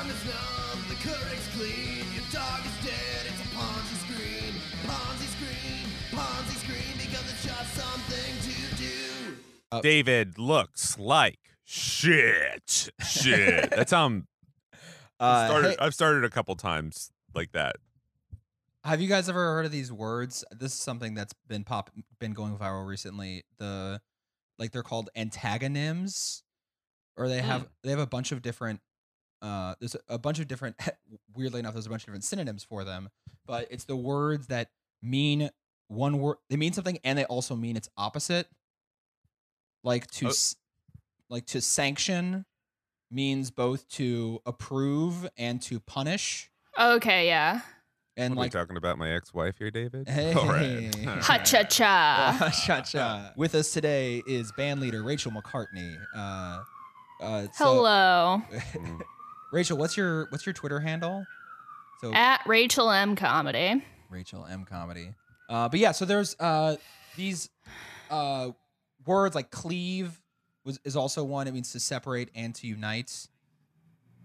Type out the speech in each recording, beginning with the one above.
sun is numb, the Keurig's clean. Your dog is dead, it's a Ponzi Scream. Ponzi Scream, Ponzi Scream, because it's just something to do. David looks like shit. Shit. That's how I'm Uh, started. hey, I've started a couple times like that. have you guys ever heard of these words? This is something that's been pop been going viral recently. The like they're called antagonyms, or they have they have a bunch of different. Uh, there's a bunch of different. Weirdly enough, there's a bunch of different synonyms for them, but it's the words that mean one word. They mean something, and they also mean its opposite. Like to, Oh. s like to sanction, means both to approve and to punish, Okay, yeah. and Are like we talking about my ex-wife here, David? Hey. All right. All right. Ha cha cha. ha cha cha With us today is band leader Rachel McCartney. Uh, uh, so- Hello. Rachel. What's your what's your Twitter handle? So At Rachel M Comedy. Rachel M comedy. Uh, but yeah, so there's uh these uh words like cleave was is also one. It means to separate and to unite,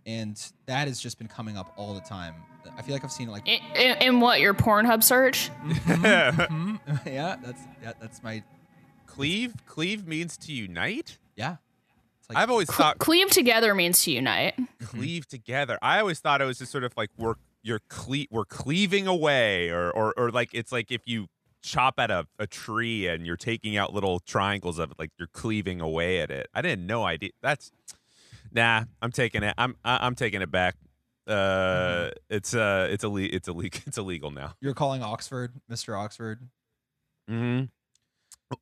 and that has just been coming up all the time. I feel like I've seen it like In, in, in what, your Pornhub search? Mhm. yeah, that's yeah, that's my Cleave. Cleave means to unite. yeah. It's like I've always Cle- thought cleave together means to unite. cleave together. I always thought it was just sort of like we're you're cle- we're cleaving away, or or or like it's like if you chop at a, a tree and you're taking out little triangles of it, like you're cleaving away at it. I didn't know idea. That's nah. I'm taking it. I'm I- I'm taking it back. Uh, it's uh, it's ille- it's a illegal. It's illegal now. You're calling Oxford, Mr. Oxford. Mm-hmm.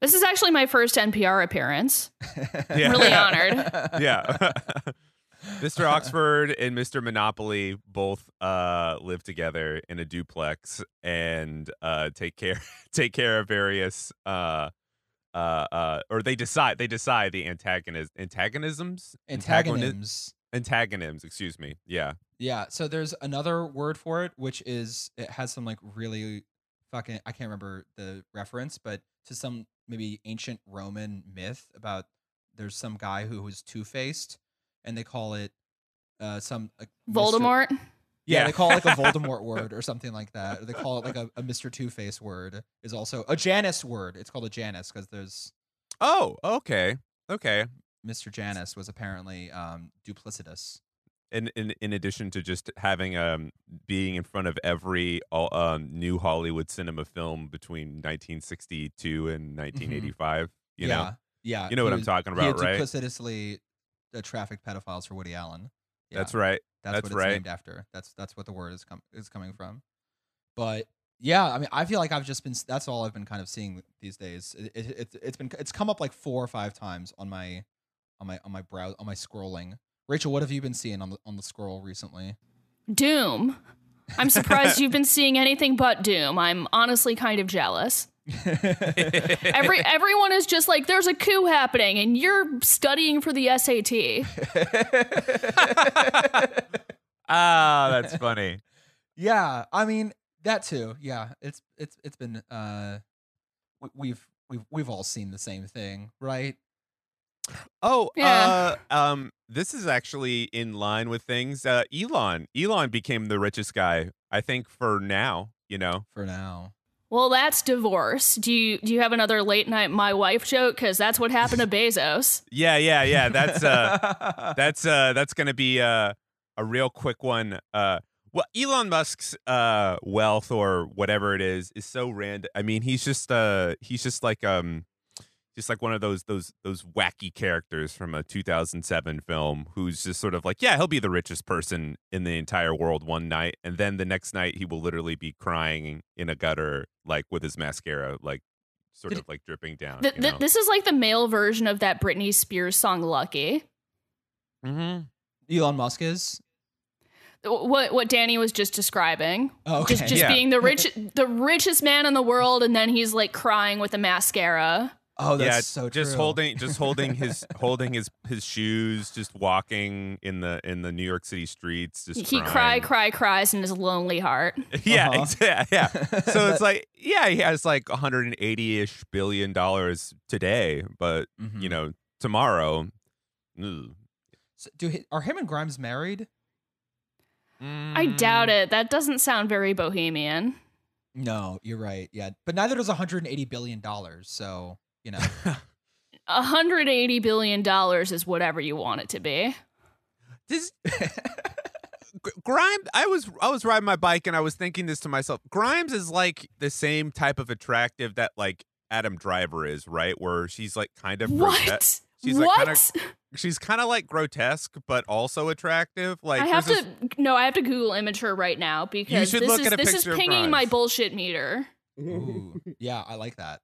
This is actually my first NPR appearance. Yeah. Really honored. yeah. Mr. Oxford and Mr. Monopoly both uh, live together in a duplex and uh, take care take care of various uh, uh, uh, or they decide they decide the antagonist antagonisms Antagoni- Antagonyms. antagonyms excuse me yeah Yeah, so there's another word for it, which is it has some like really fucking I can't remember the reference, but to some maybe ancient Roman myth about there's some guy who was two faced, and they call it uh some like Voldemort. Yeah, Yeah. they call it like a Voldemort word or something like that. Or they call it like a, a Mr. Two Face word is also a Janus word. It's called a Janus because there's oh okay okay Mr. Janus was apparently um duplicitous. In, in in addition to just having um being in front of every all, um new Hollywood cinema film between 1962 and 1985 you yeah, know yeah. You know he what I'm was- talking he had about, right? Duplicitously uh, trafficked pedophiles for Woody Allen. Yeah, that's right That's, that's what it's named after. That's that's what the word is com- is coming from. But yeah, I mean, I feel like I've just been. That's all I've been kind of seeing these days. It, it, it's it's been it's come up like four or five times on my on my on my brow on my scrolling. Rachel, what have you been seeing on the on the scroll recently? Doom. I'm surprised you've been seeing anything but Doom. I'm honestly kind of jealous. Every everyone is just like, there's a coup happening, and you're studying for the SAT. ah that's funny yeah, I mean that too. Yeah, it's it's it's been uh, we- we've we've we've all seen the same thing, right? Oh Yeah. uh um this is actually in line with things uh Elon Elon became the richest guy I think for now you know For now. Well, that's divorce. Do you do you have another late night my wife joke? Because that's what happened to Bezos. yeah yeah yeah that's uh that's uh that's gonna be uh a real quick one uh well elon musk's uh wealth or whatever it is is so random i mean he's just uh he's just like um just like one of those those those wacky characters from a 2007 film who's just sort of like yeah he'll be the richest person in the entire world one night and then the next night he will literally be crying in a gutter like with his mascara like sort Did- of like dripping down Th- you th- this is like the male version of that Britney Spears song "Lucky." Mhm. Elon Musk is. What what Danny was just describing. Oh, okay. Just just Yeah. being the rich the richest man in the world, and then he's like crying with a mascara. Oh, that's yeah, so just true. holding just holding his holding his his shoes, just walking in the in the New York City streets. Just he cry crying. cry cries in his lonely heart. Yeah, Uh-huh. ex- yeah, yeah. So it's like, yeah, he has like 180 ish billion dollars today, but Mhm. you know, tomorrow, ugh. So do are him and Grimes married? I doubt it. That doesn't sound very bohemian. No, you're right. Yeah, but neither does 180 billion dollars. So you know, 180 billion dollars is whatever you want it to be. This Gr- Grimes? I was I was riding my bike and I was thinking this to myself. Grimes is like the same type of attractive that like Adam Driver is, right? Where she's like kind of grote- What? She's like what? kinda- she's kind of like grotesque but also attractive. Like I have to this- no, I have to Google image her right now because should this look is at a this is picture of pinging my bullshit meter. Ooh, yeah, I like that.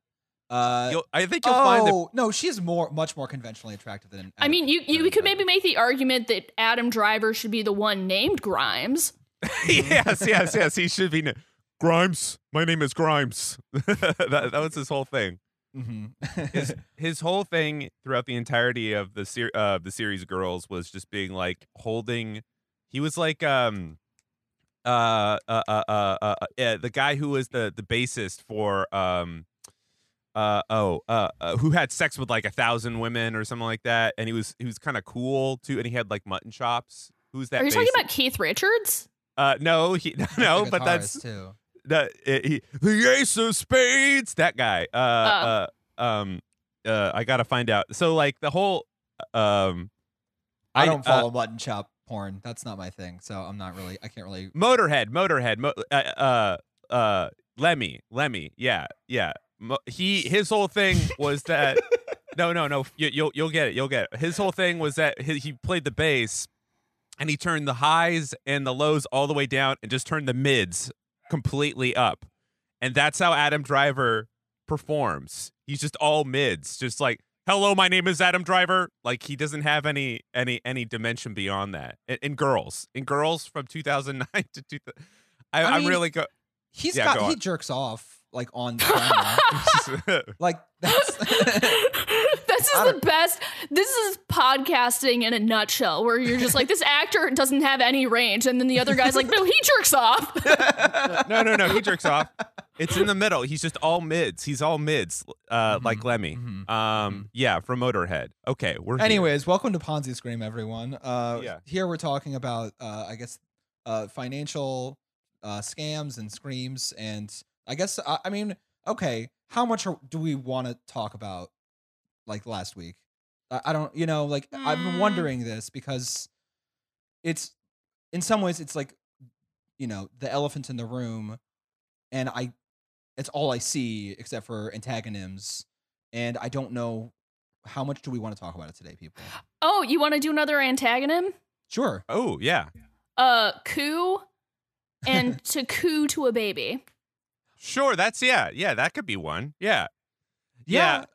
Uh, You'll, I think you'll find that oh no, she's more, much more conventionally attractive than. I mean, you you Adam could maybe make the argument that Adam Driver should be the one named Grimes. yes, yes, yes. He should be. na- Grimes. My name is Grimes. that, that was his whole thing. Mhm. His his whole thing throughout the entirety of the ser- uh, the series Girls was just being like holding. He was like um uh uh uh uh, uh yeah, the guy who was the the bassist for um uh oh uh, uh who had sex with like a thousand women or something like that and he was he was kind of cool too and he had like mutton chops who's that Are you talking about Keith Richards? uh no he no The but that's guitarist, too. that uh, he, the ace of spades that guy uh, uh um uh i gotta find out so like the whole um I don't uh, follow mutton chop porn. That's not my thing. So I'm not really. I can't really. motorhead motorhead Mo- uh, uh uh lemmy lemmy yeah yeah Mo- he his whole thing was that no no no you, you'll you'll get it you'll get it. His whole thing was that he, he played the bass and he turned the highs and the lows all the way down and just turned the mids completely up. And that's how adam driver performs. He's just all mids just like hello my name is adam driver. Like he doesn't have any any any dimension beyond that. In, in girls in girls from 2009 to 2000 I, I I am mean- really go He's Yeah, got. go he jerks off like on camera. like that's. this is the best. This is podcasting in a nutshell, where you're just like, this actor doesn't have any range, and then the other guy's like, no, he jerks off. no, no, no. He jerks off. It's in the middle. He's just all mids. He's all mids, uh, Mhm, like Lemmy. mhm, Um, yeah, from Motorhead. Okay, we're here. Anyways, welcome to Ponzi Scream, everyone. Uh, Yeah. Here we're talking about, uh, I guess, uh, financial uh, scams and screams, and I guess, I, I mean, okay, how much are, do we want to talk about, like last week? I, I don't, you know, like I've been Mm. wondering this because it's, in some ways, it's like, you know, the elephant in the room, and I, it's all I see except for antagonyms, and I don't know how much do we want to talk about it today, people. Oh, you want to do another antagonism? Sure. Oh yeah, Uh, coo, and to coo to a baby. Sure. That's yeah, yeah. That could be one. Yeah, yeah.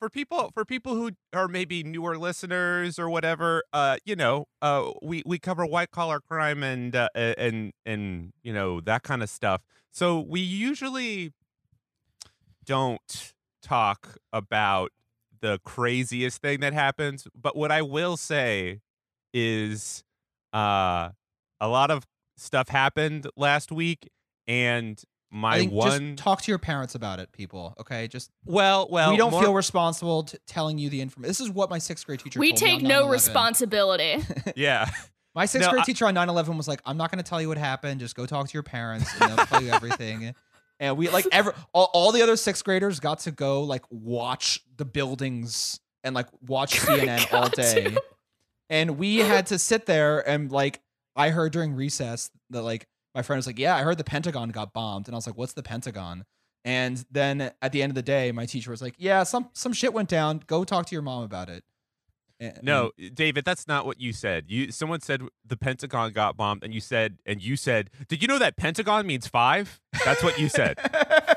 For people, for people who are maybe newer listeners or whatever, uh, you know, uh, we we cover white collar crime and uh, and and you know that kind of stuff. So we usually don't talk about the craziest thing that happens, but what I will say is uh a lot of stuff happened last week and my one just talk to your parents about it, people. Okay, just well well we don't more- feel responsible t- telling you the information. This is what my sixth grade teacher. We told take on no responsibility. yeah My sixth No, grade I- teacher on 9/11 was like, "I'm not going to tell you what happened. Just go talk to your parents, and they'll tell you everything." And we like ever all, all the other sixth graders got to go like watch the buildings and like watch CNN all day, to. and we had to sit there and like I heard during recess that like my friend was like, "Yeah, I heard the Pentagon got bombed," and I was like, "What's the Pentagon?" And then at the end of the day, my teacher was like, "Yeah, some some shit went down. Go talk to your mom about it." And- no david that's not what you said you someone said the pentagon got bombed and you said and you said did you know that pentagon means five that's what you said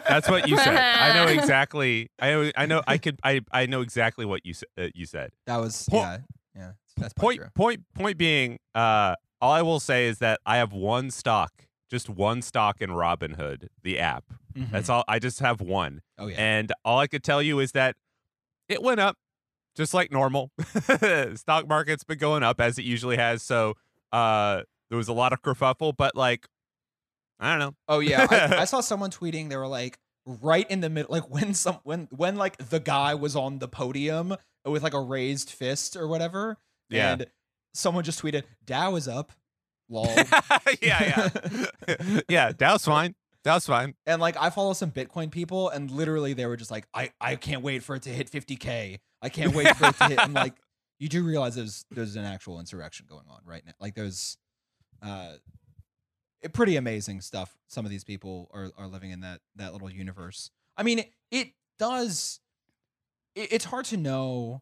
that's what you said i know exactly i know i know i could i i know exactly what you said uh, you said that was Po- yeah yeah. That's probably point true. point point being uh all i will say is that i have one stock just one stock in robinhood the app Mhm. that's all i just have one oh yeah. and all i could tell you is that it went up just like normal stock market's been going up as it usually has so uh there was a lot of kerfuffle but like i don't know Oh yeah, I, I saw someone tweeting. They were like, right in the middle, like when some when when like the guy was on the podium with like a raised fist or whatever. Yeah. And someone just tweeted, "Dow is up." Lol. yeah, yeah, yeah. That was fine. That was fine. and like I follow some Bitcoin people, and literally they were just like, I I can't wait for it to hit 50k. I can't wait for it to hit. I'm like, you do realize there's there's an actual insurrection going on right now. Like there's, uh, it, pretty amazing stuff. Some of these people are are living in that that little universe. I mean, it, it does. It, it's hard to know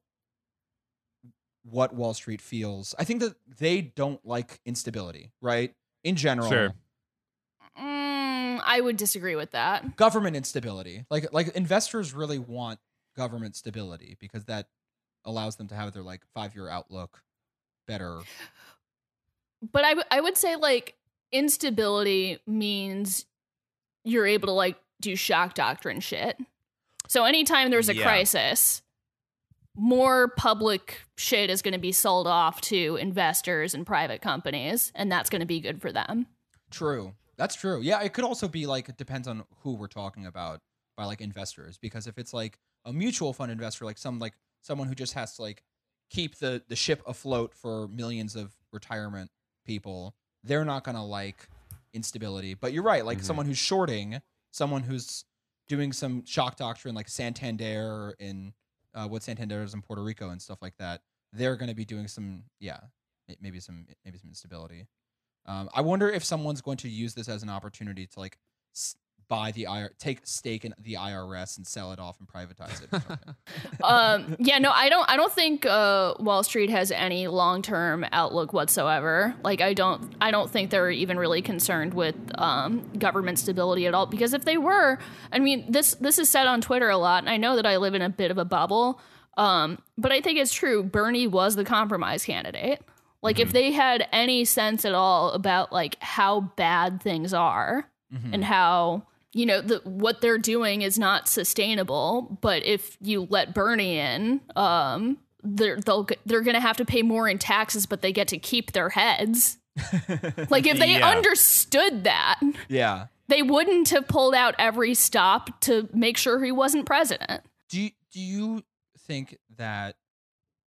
what Wall Street feels. I think that they don't like instability, right? In general, Sure. Mm, I would disagree with that. government instability. Like like investors really want government stability because that allows them to have their like five year outlook better. But I, w- I would say like instability means you're able to like do shock doctrine shit. So anytime there's a Yeah. crisis, more public shit is going to be sold off to investors and private companies, and that's going to be good for them. True. That's true. Yeah, it could also be like it depends on who we're talking about by like investors because if it's like a mutual fund investor like some like someone who just has to like keep the the ship afloat for millions of retirement people, they're not going to like instability. But you're right, like Mhm. someone who's shorting, someone who's doing some shock doctrine like Santander in uh, what Santander is in Puerto Rico and stuff like that. They're going to be doing some yeah, maybe some maybe some instability. Um, I wonder if someone's going to use this as an opportunity to like buy the IR, take stake in the IRS and sell it off and privatize it. Um, yeah, no, I don't. I don't think uh, Wall Street has any long term outlook whatsoever. Like, I don't. I don't think they're even really concerned with um, government stability at all. Because if they were, I mean, this this is said on Twitter a lot, and I know that I live in a bit of a bubble. Um, but I think it's true. Bernie was the compromise candidate. Like, if they had any sense at all about like how bad things are, Mhm. and how you know the what they're doing is not sustainable but if you let bernie in um they're they'll they're gonna have to pay more in taxes but they get to keep their heads like if they Yeah. understood that yeah. they wouldn't have pulled out every stop to make sure he wasn't president Do you, do you think that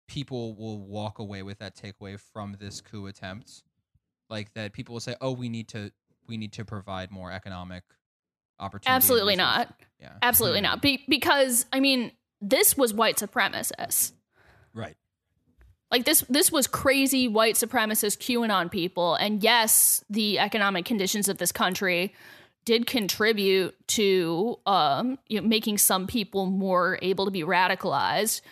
people will walk away with that takeaway from this coup attempt? Like that people will say, "Oh, we need to we need to provide more economic opportunity." absolutely not Yeah. absolutely not Be- because i mean this was white supremacists Right. Like this this was crazy white supremacist QAnon people and yes, the economic conditions of this country did contribute to um you know, making some people more able to be radicalized.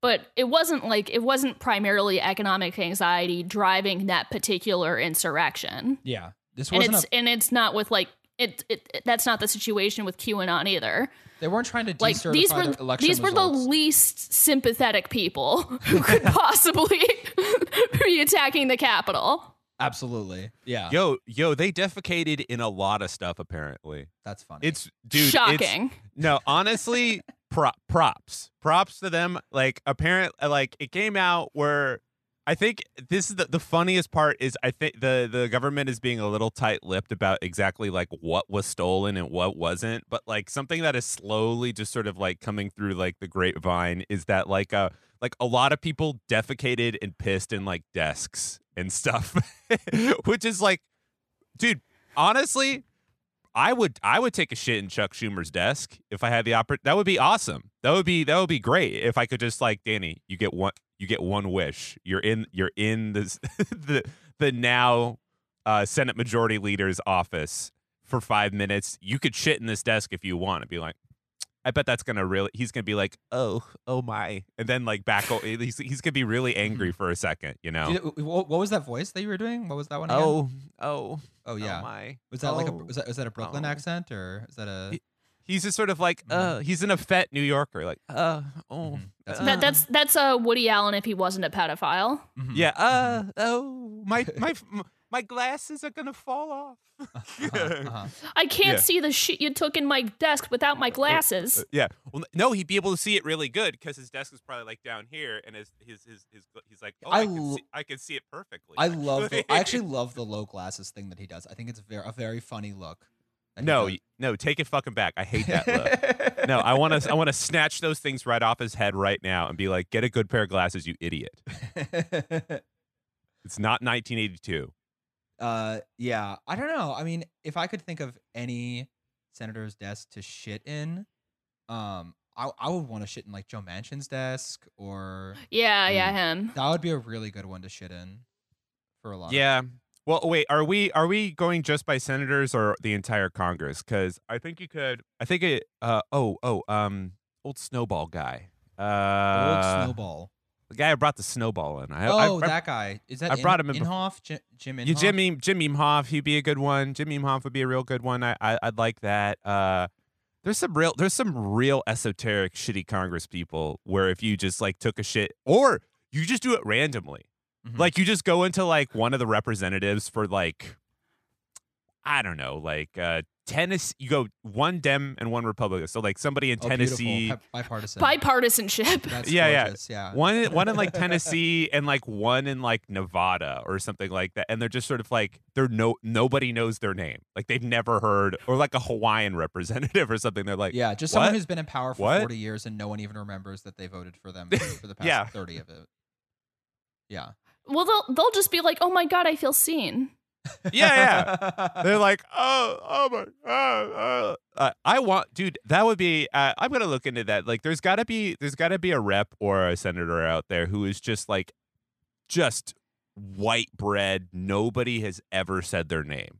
But it wasn't like it wasn't primarily economic anxiety driving that particular insurrection. Yeah. This wasn't it's a, and it's not with like it, it, it- that's not the situation with QAnon either. they weren't trying to Like decertify these their were election these were the least sympathetic people who could possibly be attacking the Capitol. Absolutely. Yeah. Yo, yo, they defecated in a lot of stuff. Apparently, That's funny. it's dude. It's, Shocking. no, honestly, pro- props, props to them. Like, apparent, like it came out where I think this is the, the funniest part is I think the the government is being a little tight lipped about exactly like what was stolen and what wasn't. But like something that is slowly just sort of like coming through like the grapevine is that like uh like a lot of people defecated and pissed in like desks and stuff, which is like, dude, honestly, I would I would take a shit in Chuck Schumer's desk if I had the oppor- That would be awesome. That would be that would be great if I could just like Danny, you get one you get one wish. You're in you're in this the the now uh, Senate Majority Leader's office for five minutes. You could shit in this desk if you want. And be like, I bet that's gonna really. He's gonna be like, oh oh my, and then like back. He's he's gonna be really angry for a second. You know. It- what, was that voice that you were doing? What was that one? Again? Oh oh oh yeah. my. was that like a Oh. was that was that a Brooklyn Oh. accent or is that a? He's just sort of like, uh, he's an effete New Yorker, like, uh, oh, Mhm. That's uh, That, that's that's uh, Woody Allen if he wasn't a pedophile. Mhm. yeah, uh, oh, my my my glasses are gonna fall off. Uh-huh, uh-huh. I can't Yeah. see the shit you took in my desk without my glasses. yeah, well, no, he'd be able to see it really good because his desk is probably like down here, and his his his, his he's like, oh, I I, can lo- see, I can see it perfectly. I love. actually. The, I actually love the low glasses thing that he does. I think it's very a very funny look. That he no, no, take it fucking back. I hate that look. no, I want to I want to snatch those things right off his head right now and be like, get a good pair of glasses, you idiot. It's not 1982. Uh, yeah, I don't know. I mean, if I could think of any senator's desk to shit in, um, I I would want to shit in like Joe Manchin's desk, or Yeah, yeah, Mm. him. that would be a really good one to shit in for a lot. of- Yeah. Well, wait. Are we are we going just by senators or the entire Congress? Because I think you could. I think it. Uh. Oh. Oh. Um. Old snowball guy. Uh, old snowball. The guy who brought the snowball in. I, oh, I, I, that guy is that? I brought him in in Inhofe, Jim, Jim Inhofe. Yeah, Jim Jim Inhofe, he'd be a good one. Jim Inhofe would be a real good one. I, I I'd like that. Uh, there's some real there's some real esoteric shitty Congress people where if you just like took a shit or you just do it randomly, Mhm. like you just go into like one of the representatives for like I don't know, like uh Tennessee. You go one Dem and one Republican. So like somebody in Oh. Tennessee. Bi- bipartisan. Bipartisanship. That's Yeah, yeah. gorgeous, yeah. one one in like Tennessee and like one in like Nevada or something like that, and they're just sort of like they're no nobody knows their name, like they've never heard, or like a Hawaiian representative or something. They're like, Yeah, just someone who's been in power for What? 40 years and no one even remembers that they voted for them for the past Yeah. 30 of it. Yeah. Well, they'll they'll just be like, "Oh my god, I feel seen." yeah, yeah. They're like, oh, oh my, oh, oh. Uh, I want, dude. That would be. Uh, I'm gonna look into that. Like, there's gotta be, there's gotta be a rep or a senator out there who is just like, just white bread. Nobody has ever said their name,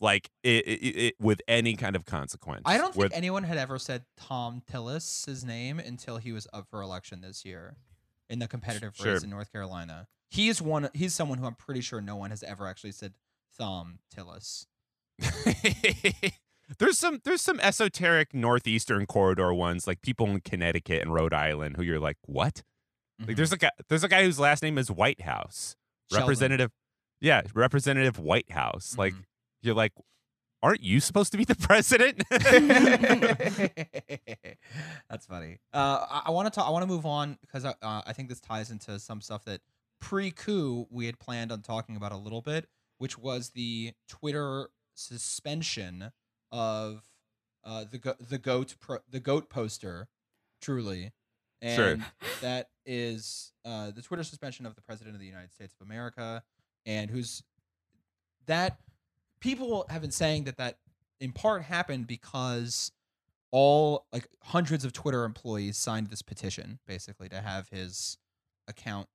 like it, it, it with any kind of consequence. I don't Where- think anyone had ever said Thom Tillis' name until he was up for election this year in the competitive Sure. race in North Carolina. He's one he's someone who I'm pretty sure no one has ever actually said Thom Tillis. there's some there's some esoteric northeastern corridor ones like people in Connecticut and Rhode Island who you're like what Mhm. like there's a guy there's a guy whose last name is Whitehouse Sheldon. representative yeah representative Whitehouse like Mhm. you're like aren't you supposed to be the president That's funny. Uh, I, I want to talk. I want to move on because I, uh, I think this ties into some stuff that pre-coup we had planned on talking about a little bit, which was the Twitter suspension of uh, the go- the goat pro- the goat poster, truly, and Sure. that is uh, the Twitter suspension of the president of the United States of America, and who's that people have been saying that that in part happened because all like hundreds of Twitter employees signed this petition basically to have his account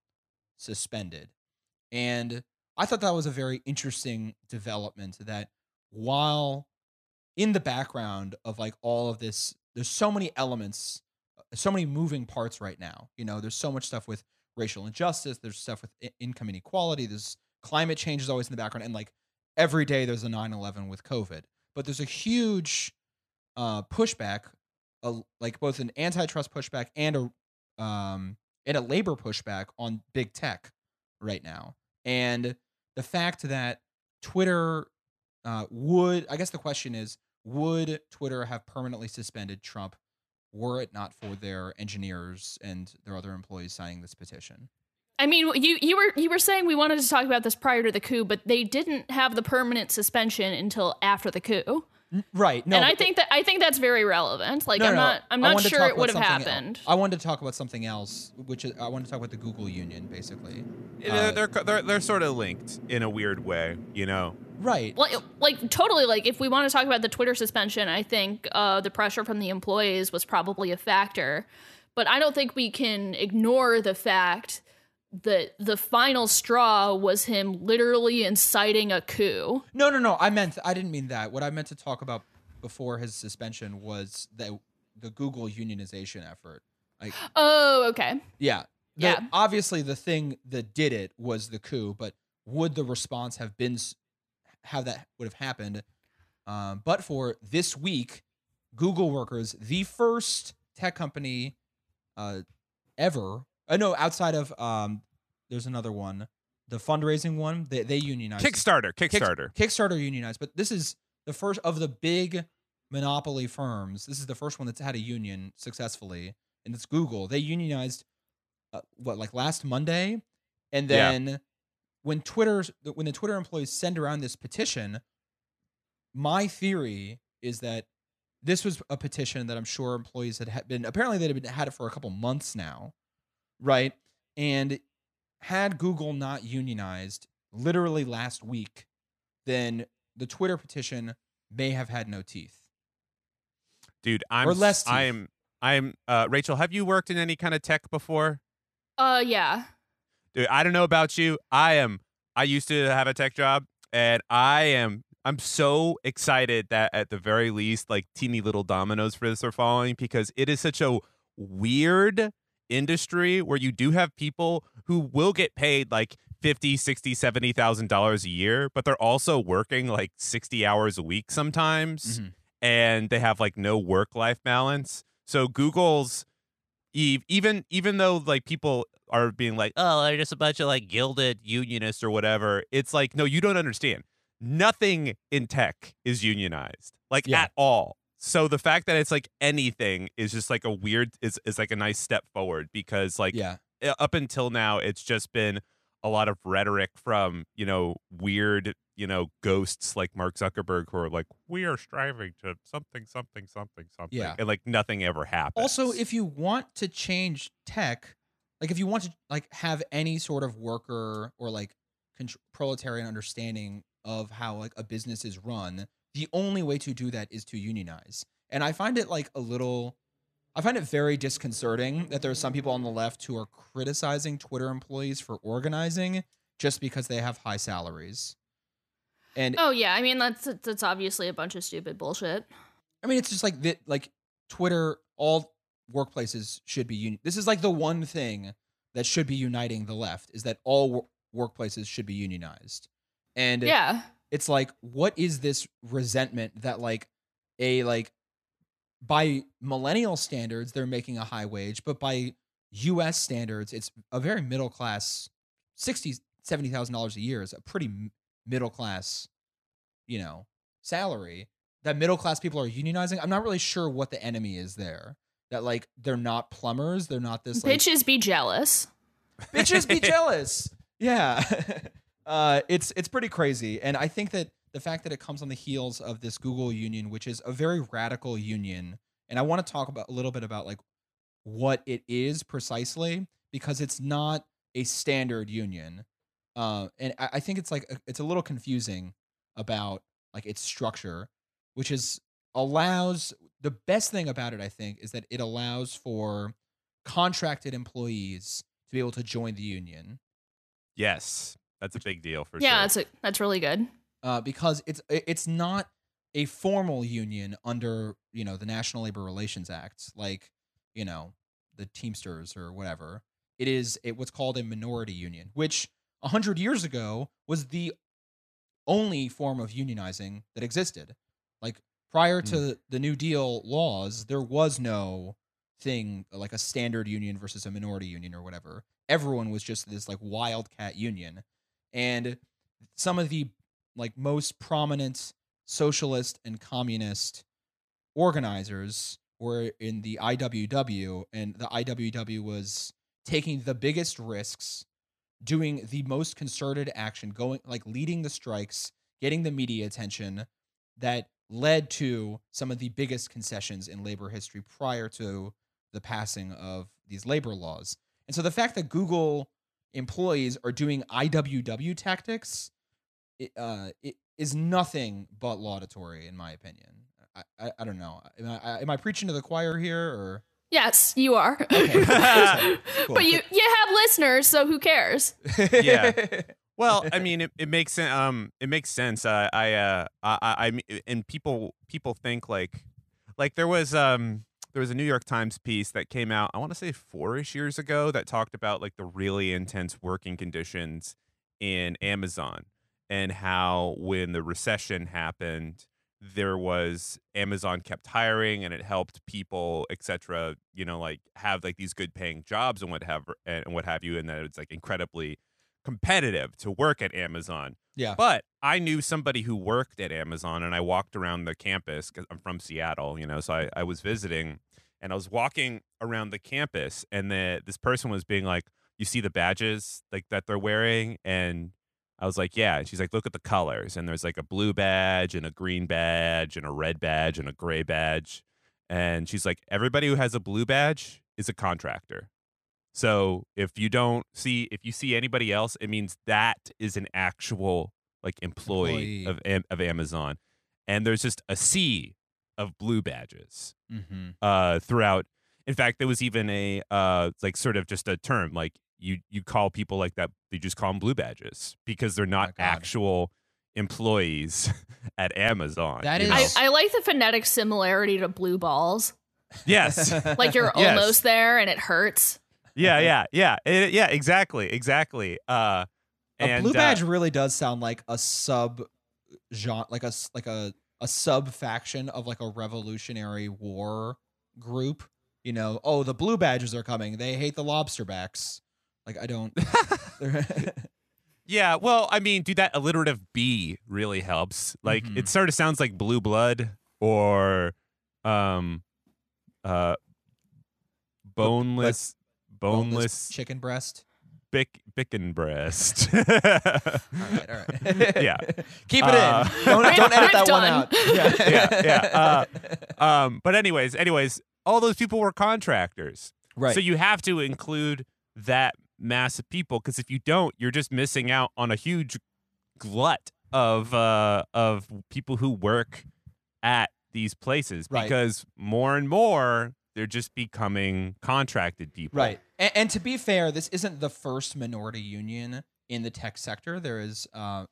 suspended. And I thought that was a very interesting development that while in the background of like all of this there's so many elements uh, so many moving parts right now. You know, there's so much stuff with racial injustice, there's stuff with income inequality, there's climate change is always in the background and like every day there's a 9/11 with COVID. But there's a huge uh, pushback, uh, like both an antitrust pushback and a um, and a labor pushback on big tech right now. And the fact that Twitter uh, would, I guess the question is, would Twitter have permanently suspended Trump were it not for their engineers and their other employees signing this petition? I mean, you you were you were saying we wanted to talk about this prior to the coup, but they didn't have the permanent suspension until after the coup. Right. No, and I think that I think that's very relevant. Like No, I'm no, not I'm not sure it would have something el- happened. I wanted to talk about something else, which is I wanted to talk about the Google Union, basically. they're, Uh, they're they're they're sort of linked in a weird way you know Right. like, like totally like if we want to talk about the Twitter suspension, I think uh, the pressure from the employees was probably a factor, but I don't think we can ignore the fact that the final straw was him literally inciting a coup. No, no, no. I meant I didn't mean that. What I meant to talk about before his suspension was the the Google unionization effort. Like, Oh, okay. yeah, The- Yeah. Obviously, the thing that did it was the coup, but would the response have been how that would have happened? Um, but for this week, Google workers, the first tech company uh, ever. Uh, no, outside of um, there's another one, the fundraising one. They they unionized. kickstarter Kick- kickstarter Kickstarter unionized, but this is the first of the big monopoly firms. This is the first one that's had a union successfully, and it's Google. They unionized uh, what like last Monday, and Yeah. then when Twitter when the Twitter employees send around this petition, my theory is that this was a petition that I'm sure employees had been apparently they had been had it for a couple months now, right? And had Google not unionized literally last week, then the Twitter petition may have had no teeth. Dude, I'm Or less teeth. I'm I'm uh Rachel, have you worked in any kind of tech before? Uh, yeah. Dude, I don't know about you. I am I used to have a tech job and I am I'm so excited that at the very least like teeny little dominoes for this are falling because it is such a weird industry where you do have people who will get paid like 50 60 70,000 dollars a year but they're also working like 60 hours a week sometimes Mhm. and they have like no work life balance so google's even even though like people are being like, oh, they're just a bunch of like gilded unionists or whatever. It's like, no, you don't understand. Nothing in tech is unionized, like Yeah. at all. So the fact that it's like anything is just like a weird is is like a nice step forward because like yeah. up until now it's just been a lot of rhetoric from you know weird you know ghosts like mark zuckerberg who are like we are striving to something something something something Yeah. and like nothing ever happens Also, if you want to change tech, like if you want to like have any sort of worker or like contr proletarian understanding of how like a business is run, the only way to do that is to unionize. And I find it like a little I find it very disconcerting that there are some people on the left who are criticizing Twitter employees for organizing just because they have high salaries. And Oh yeah. I mean, that's that's obviously a bunch of stupid bullshit. I mean, it's just like that. Like Twitter, all workplaces should be. union. this is like the one thing that should be uniting the left is that all wor- workplaces should be unionized. And Yeah. It's like, what is this resentment that like a like by millennial standards they're making a high wage, but by U.S. standards it's a very middle class, sixty seventy thousand dollars a year is a pretty m- middle class, you know, salary. That middle class people are unionizing. I'm not really sure what the enemy is there. That like they're not plumbers, they're not this like Bitches be jealous. bitches be jealous. Yeah. uh, it's it's pretty crazy. And I think that the fact that it comes on the heels of this Google union, which is a very radical union, and I want to talk about a little bit about like what it is precisely, because it's not a standard union. Uh, and I, I think it's like it's a little confusing about like its structure, which is allows the best thing about it, I think, is that it allows for contracted employees to be able to join the union yes that's a big deal for yeah, sure Yeah, that's a, that's really good. uh, because it's it's not a formal union under you know the National Labor Relations Act, like you know the Teamsters or whatever. It is it what's called a minority union, which a hundred years ago was the only form of unionizing that existed. Like prior to the New Deal laws, there was no thing like a standard union versus a minority union or whatever. Everyone was just this like wildcat union. And some of the like most prominent socialist and communist organizers were in the IWW and the IWW was taking the biggest risks doing the most concerted action going like leading the strikes getting the media attention that led to some of the biggest concessions in labor history prior to the passing of these labor laws. And so the fact that Google employees are doing IWW tactics it, uh, it is nothing but laudatory in my opinion. I, I, I don't know. Am I, am I preaching to the choir here or? Yes, you are. Okay. Cool. But you you have listeners, so who cares? Yeah. Well, I mean, it, it makes sense. Um, it makes sense. Uh, I, uh, I, I, I mean, and people, people think like, like there was, um, there was a New York Times piece that came out. I want to say four-ish years ago that talked about like the really intense working conditions in Amazon and how when the recession happened, there was Amazon kept hiring and it helped people, etc. You know, like have like these good paying jobs and what have and what have you, and that it's like incredibly competitive to work at Amazon. Yeah. But I knew somebody who worked at Amazon, and I walked around the campus because I'm from Seattle, you know, so I, I was visiting, and I was walking around the campus, and the this person was being like, "You see the badges like that they're wearing?" And I was like, "Yeah." And she's like, "Look at the colors." And there's like a blue badge, and a green badge, and a red badge, and a gray badge. And she's like, "Everybody who has a blue badge is a contractor." So if you don't see if you see anybody else, it means that is an actual like employee, Employee. of of Amazon, and there's just a sea of blue badges Mm-hmm. uh, throughout. In fact, there was even a uh, like sort of just a term like you you call people like that. They just call them blue badges because they're not God. actual employees at Amazon. That you is- know? I, I like the phonetic similarity to blue balls. yes. Like you're Yes. almost there and it hurts. Yeah, yeah, yeah, It- yeah. Exactly, exactly. Uh, a and, blue uh, badge really does sound like a sub genre, like a like a a sub faction of like a Revolutionary War group. You know, oh, the blue badges are coming. They hate the lobster backs. Like I don't. Yeah, well, I mean, dude, that alliterative B really helps. Like, Mhm. it sort of sounds like blue blood or, um, uh, boneless, boneless, chicken breast. bick, bicken breast. All right, all right. Yeah. keep it Uh, in. Don't don't edit that one out. Yeah, Yeah, yeah, um, but anyways, anyways, all those people were contractors. right. So you have to include that mass of people because if you don't, you're just missing out on a huge glut of uh, of people who work at these places Right. because more and more they're just becoming contracted people. Right. And, and to be fair, this isn't the first minority union in the tech sector. There is uh,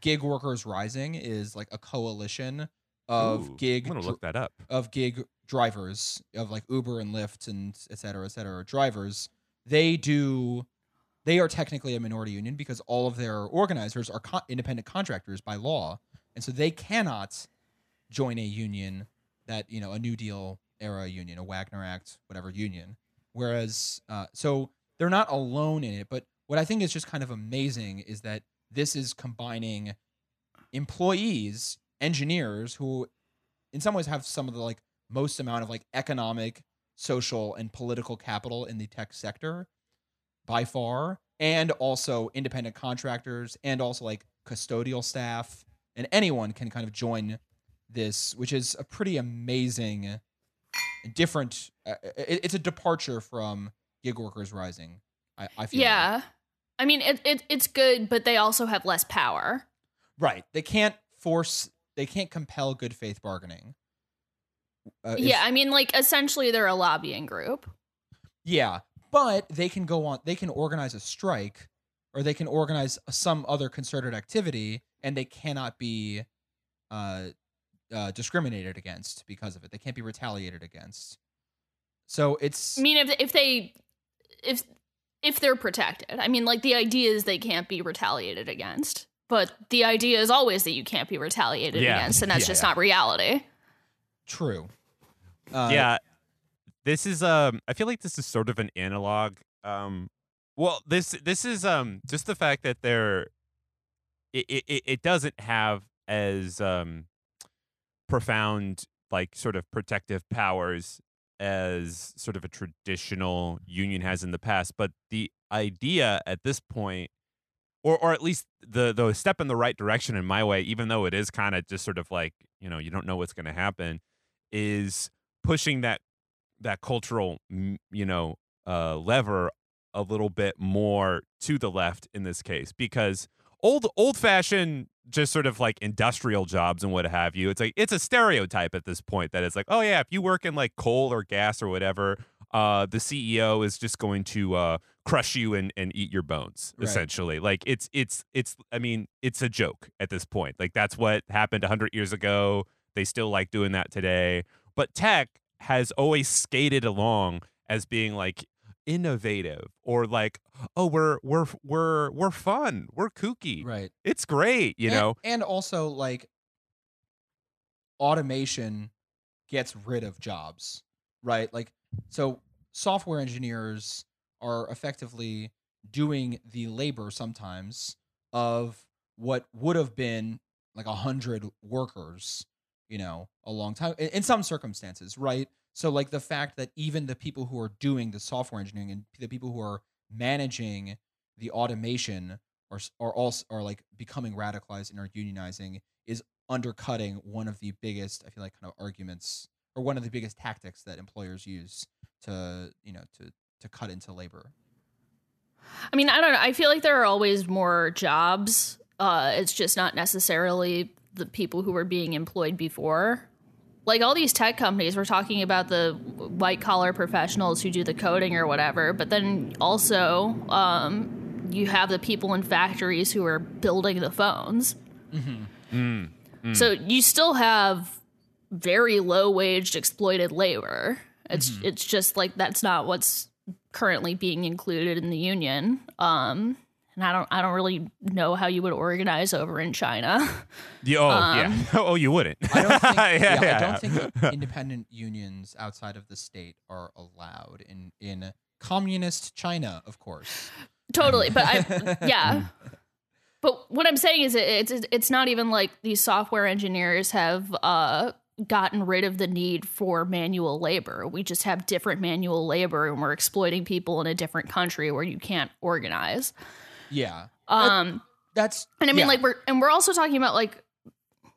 Gig Workers Rising is like a coalition of Ooh, gig I'm gonna look that up. of gig drivers of like Uber and Lyft and et cetera, et cetera, drivers. They do. They are technically a minority union because all of their organizers are con- independent contractors by law, and so they cannot join a union that you know a New Deal era union, a Wagner Act, whatever union. Whereas, uh, so they're not alone in it. But what I think is just kind of amazing is that this is combining employees, engineers who, in some ways, have some of the like most amount of like economic, social, and political capital in the tech sector by far, and also independent contractors, and also like custodial staff, and anyone can kind of join this, which is a pretty amazing, different. Uh, it, it's a departure from Gig Workers Rising. I, I feel like. Yeah. I mean, it, it it's good, but they also have less power. right. They can't force. They can't compel good faith bargaining. Uh, yeah, I mean, like essentially they're a lobbying group. Yeah, but they can go on. They can organize a strike, or they can organize some other concerted activity, and they cannot be uh, uh, discriminated against because of it. They can't be retaliated against. So it's I mean, if if they if if they're protected, I mean, like the idea is they can't be retaliated against, but the idea is always that you can't be retaliated Yeah. against, and that's Yeah, just yeah. not reality. true. Uh, yeah this is um i feel like this is sort of an analog um well this this is um just the fact that they're it it, it doesn't have as um profound like sort of protective powers as sort of a traditional union has in the past but the idea at this point or or at least the the step in the right direction in my way even though it is kind of just sort of like you know you don't know what's going to happen is pushing that that cultural you know uh lever a little bit more to the left in this case because old old fashioned just sort of like industrial jobs and what have you. It's like it's a stereotype at this point that it's like oh yeah if you work in like coal or gas or whatever uh the ceo is just going to uh crush you and, and eat your bones Right. essentially. Like it's it's it's i mean it's a joke at this point. Like that's what happened 100 years ago. They still like doing that today. But tech has always skated along as being like innovative or like oh we're we're we're we're fun we're kooky right. it's great you And- know and also like automation gets rid of jobs, right? Like, so software engineers are effectively doing the labor sometimes of what would have been like a hundred workers, you know, a long time in, in some circumstances, right? So, like the fact that even the people who are doing the software engineering and the people who are managing the automation are are also are like becoming radicalized and are unionizing is undercutting one of the biggest I feel like kind of arguments or one of the biggest tactics that employers use to you know to to cut into labor. I mean, I don't know. I feel like there are always more jobs uh, it's just not necessarily the people who were being employed before. Like all these tech companies, we're talking about the white collar professionals who do the coding or whatever, but then also um, you have the people in factories who are building the phones. So you still have very low waged exploited labor. It's it's just like that's not what's currently being included in the union. Um, and I don't I don't really know how you would organize over in China. Yeah, oh Um, yeah. Oh, you wouldn't. I don't think. Yeah, yeah, yeah. I don't think independent unions outside of the state are allowed in in communist China, of course. totally, but I yeah. But what I'm saying is, it, it's it's not even like these software engineers have uh, gotten rid of the need for manual labor. We just have different manual labor, and we're exploiting people in a different country where you can't organize. Yeah, Um, that's. And I mean, yeah. like we're and we're also talking about like,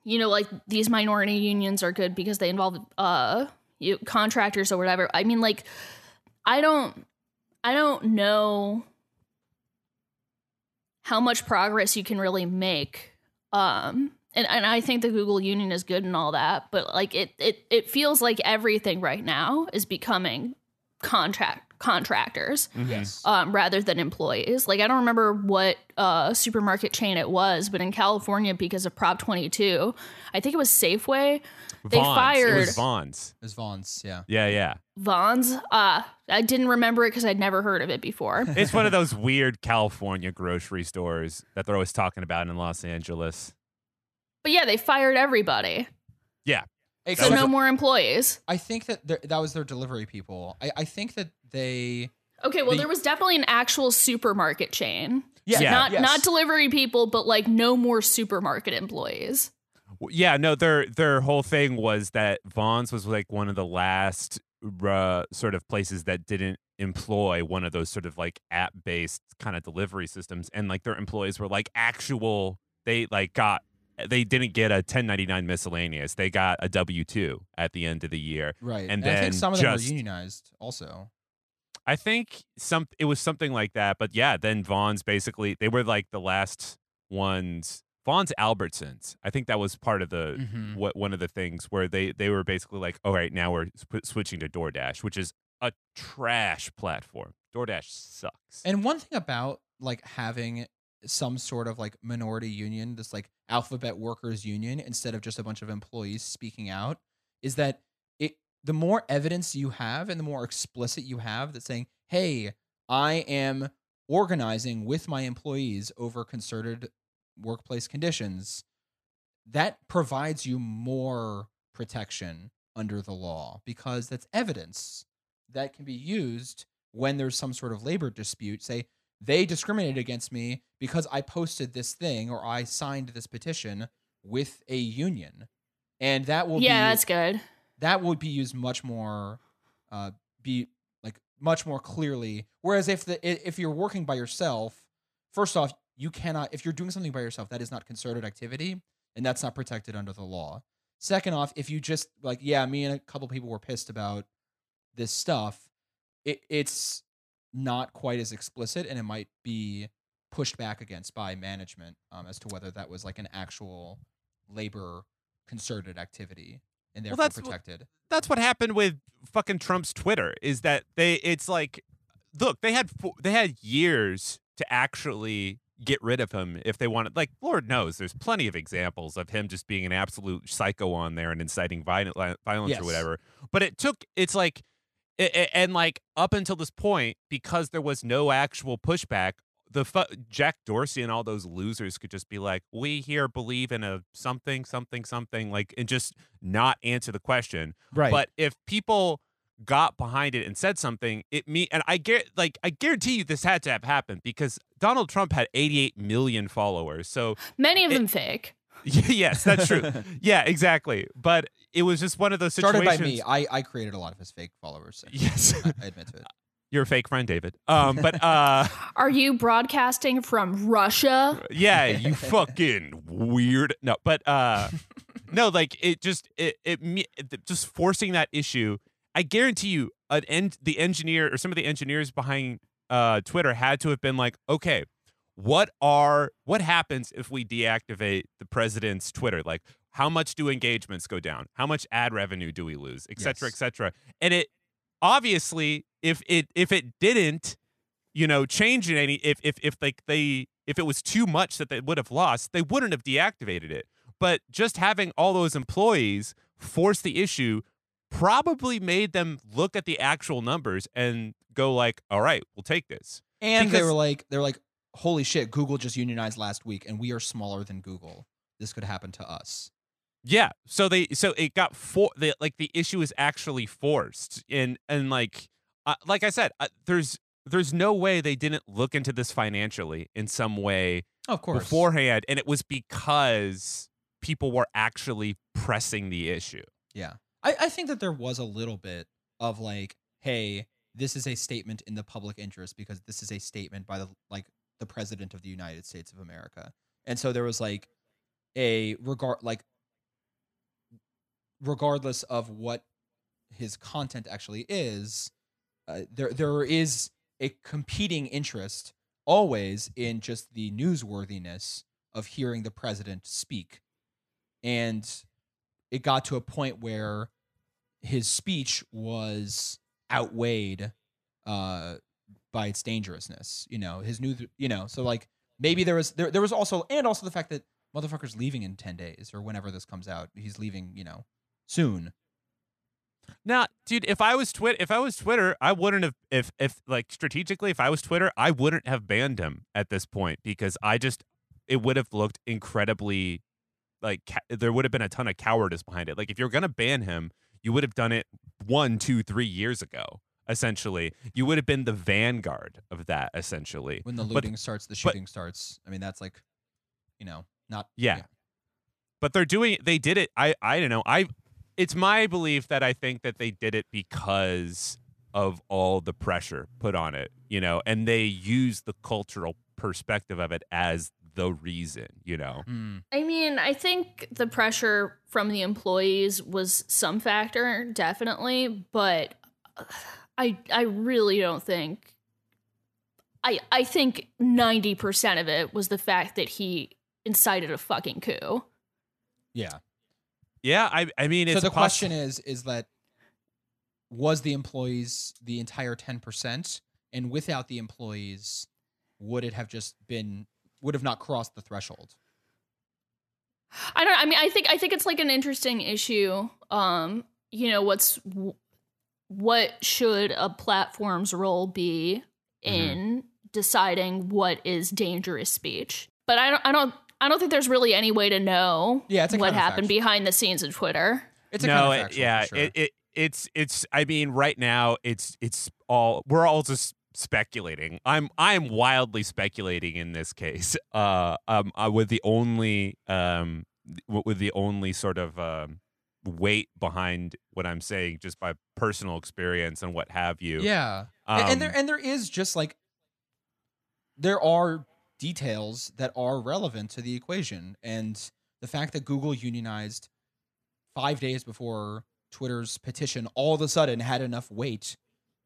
you know, like these minority unions are good because they involve uh you, contractors or whatever. I mean, like, I don't, I don't know how much progress you can really make. Um, and and I think the Google Union is good and all that, but like it it it feels like everything right now is becoming contract contractors yes, um, rather than employees. Like I don't remember what uh, supermarket chain it was, but in California, because of Prop 22, I think it was Safeway. They Vons. It fired was Vons. as Vons. Yeah, Yeah, yeah. Vons. Uh, I didn't remember it because I'd never heard of it before. It's one of those weird California grocery stores that they're always talking about in Los Angeles. but yeah, they fired everybody, Yeah. So Except no more employees. I think that there- that was their delivery people. I, I think that they. Okay, well, The- there was definitely an actual supermarket chain. Yeah, Yeah. Not yes. not delivery people, but like no more supermarket employees. W- Yeah, no, their their whole thing was that Vons was like one of the last uh, sort of places that didn't employ one of those sort of like app based kind of delivery systems, and like their employees were like actual. They like got they didn't get a 1099 miscellaneous. They got a W two at the end of the year. Right, And I then think some of them just- are unionized also. I think some it was something like that. But yeah, then Vons basically they were like the last ones. Vons Albertsons. I think that was part of the Mhm. what one of the things where they they were basically like, all right, now we're sw- switching to DoorDash, which is a trash platform. DoorDash sucks. And one thing about like having some sort of like minority union, this like alphabet workers union, instead of just a bunch of employees speaking out, is that it the more evidence you have and the more explicit you have that saying, hey, I am organizing with my employees over concerted workplace conditions, that provides you more protection under the law because that's evidence that can be used when there's some sort of labor dispute. Say, they discriminated against me because I posted this thing or I signed this petition with a union. And that will yeah, be that's good. that would be used much more uh be like much more clearly whereas if the if you're working by yourself first off you cannot if you're doing something by yourself that is not concerted activity and that's not protected under the law second off if you just like yeah me and a couple people were pissed about this stuff it, it's not quite as explicit and it might be pushed back against by management um, as to whether that was like an actual labor concerted activity and Well, therefore that's what- protected That's what happened with fucking Trump's Twitter. Is that they? It's like, look, they had they had years to actually get rid of him if they wanted. Like, Lord knows, there's plenty of examples of him just being an absolute psycho on there and inciting violent, violence Yes. or whatever. But it took. It's like. A- a- And like up until this point, because there was no actual pushback, the fu- Jack Dorsey and all those losers could just be like, "We here believe in a something, something, something," like, and just not answer the question. right But if people got behind it and said something, it me and I get like I guarantee you this had to have happened because Donald Trump had 88 million followers. So Many of It- them fake. yes, that's true. yeah, exactly. But it was just one of those situations. started by me I, I created a lot of his fake followers Yes, I, I admit to it you're a fake friend, David. Um, but uh, Are you broadcasting from Russia? yeah, you fucking weird. No, but uh, no, like it just it it it- just forcing that issue. I guarantee you, an end the engineer or some of the engineers behind uh Twitter had to have been like, okay, what are what happens if we deactivate the president's Twitter? Like, how much do engagements go down? How much ad revenue do we lose, et cetera, Yes. et cetera? And it obviously, if it if it didn't, you know, change in any if if if like they if it was too much that they would have lost, they wouldn't have deactivated it. But just having all those employees force the issue probably made them look at the actual numbers and go like, "All right, we'll take this." And they were like, they're like, holy shit, Google just unionized last week, and we are smaller than Google. This could happen to us. Yeah. So they so it got for the like the issue is actually forced and and like uh, like I said, uh, there's there's no way they didn't look into this financially in some way Of course. beforehand, and it was because people were actually pressing the issue. Yeah. I, I think that there was a little bit of like, hey, this is a statement in the public interest because this is a statement by the like the president of the United States of America. And so there was like a regard like regardless of what his content actually is, uh, there there is a competing interest always in just the newsworthiness of hearing the president speak. And it got to a point where his speech was outweighed uh by its dangerousness you know his new you know so like maybe there was there, there was also and also the fact that motherfucker's leaving in 10 days or whenever this comes out he's leaving you know soon Now, dude, if I was Twitter, if I was Twitter, I wouldn't have if if like strategically, if I was Twitter, I wouldn't have banned him at this point because I just it would have looked incredibly like ca- there would have been a ton of cowardice behind it. Like if you're gonna ban him, you would have done it one, two, three years ago. Essentially, you would have been the vanguard of that. Essentially, when the But- looting starts the shooting starts. I mean that's like you know not Yeah. but they're doing they did it i i don't know i it's my belief that i think that they did it because of all the pressure put on it you know and they use the cultural perspective of it as the reason you know? Mm, I mean, I think the pressure from the employees was some factor, definitely, but uh, I I really don't think I I think 90% of it was the fact that he incited a fucking coup. yeah yeah i i mean so the possi- question is is that was the employees the entire 10% and without the employees would it have just been would have not crossed the threshold I don't I mean I think I think it's like an interesting issue. Um, you know, what's what should a platform's role be Mm-hmm. in deciding what is dangerous speech? But I don't I don't I don't think there's really any way to know Yeah, it's a what counterfactual. happened behind the scenes of Twitter. it's a no counterfactual it, yeah sure. it, it it's it's i mean right now it's it's all we're all just speculating i'm i'm wildly speculating in this case uh um uh, with the only um with the only sort of um weight behind what i'm saying just by personal experience and what have you. Yeah, um, and, and there and there is just like there are details that are relevant to the equation, and the fact that Google unionized five days before Twitter's petition all of a sudden had enough weight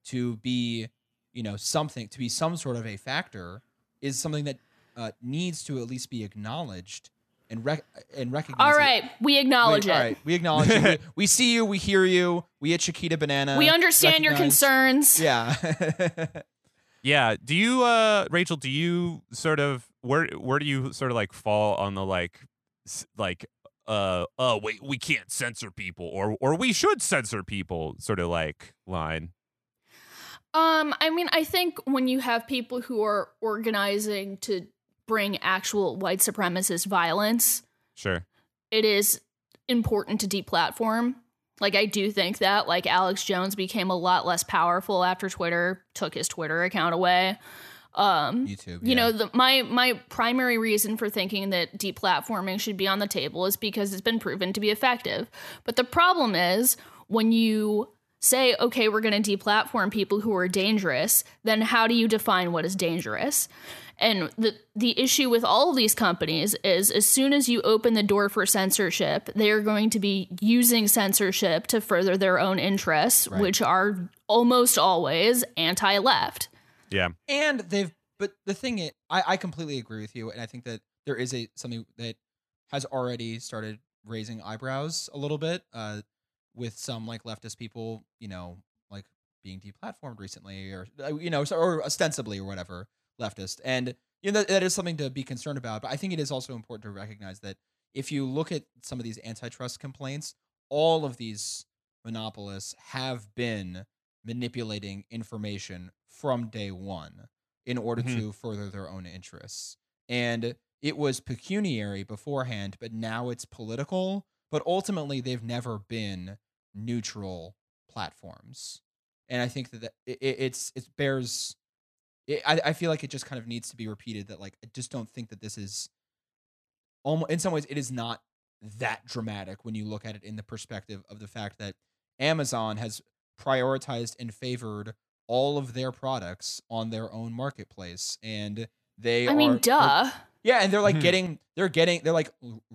to be, you know, something to be some sort of a factor is something that uh, needs to at least be acknowledged and rec- and recognized. All right, we acknowledge Wait, it. All right, we acknowledge it. We, we see you. We hear you. We at Chiquita Banana. We understand your concerns. Yeah. Yeah. Do you, uh, Rachel? Do you sort of where where do you sort of like fall on the like like uh oh wait we can't censor people or or we should censor people sort of like line? Um, I mean, I think when you have people who are organizing to bring actual white supremacist violence, Sure. it is important to deplatform. Like I do think that like Alex Jones became a lot less powerful after Twitter took his Twitter account away. Um YouTube. you know, the, my my primary reason for thinking that deplatforming should be on the table is because it's been proven to be effective. But the problem is when you say, okay, we're going to deplatform people who are dangerous, then how do you define what is dangerous? And the the issue with all of these companies is as soon as you open the door for censorship, they are going to be using censorship to further their own interests, Right. which are almost always anti-left. Yeah. and they've but the thing is, I, I completely agree with you, and I think that there is a something that has already started raising eyebrows a little bit, uh, with some like leftist people, you know, like being deplatformed recently, or uh, you know, or ostensibly or whatever leftist, and you know that, that is something to be concerned about. But I think it is also important to recognize that if you look at some of these antitrust complaints, all of these monopolists have been manipulating information from day one in order Mhm. to further their own interests. And it was pecuniary beforehand, but now it's political. But ultimately, they've never been neutral platforms. And I think that that it, it- it's it bears. It, I I feel like it just kind of needs to be repeated that like I just don't think that this is. Almost in some ways, it is not that dramatic when you look at it in the perspective of the fact that Amazon has prioritized and favored all of their products on their own marketplace and they I are mean, they're- duh. yeah and they're like Mhm. getting they're getting they're like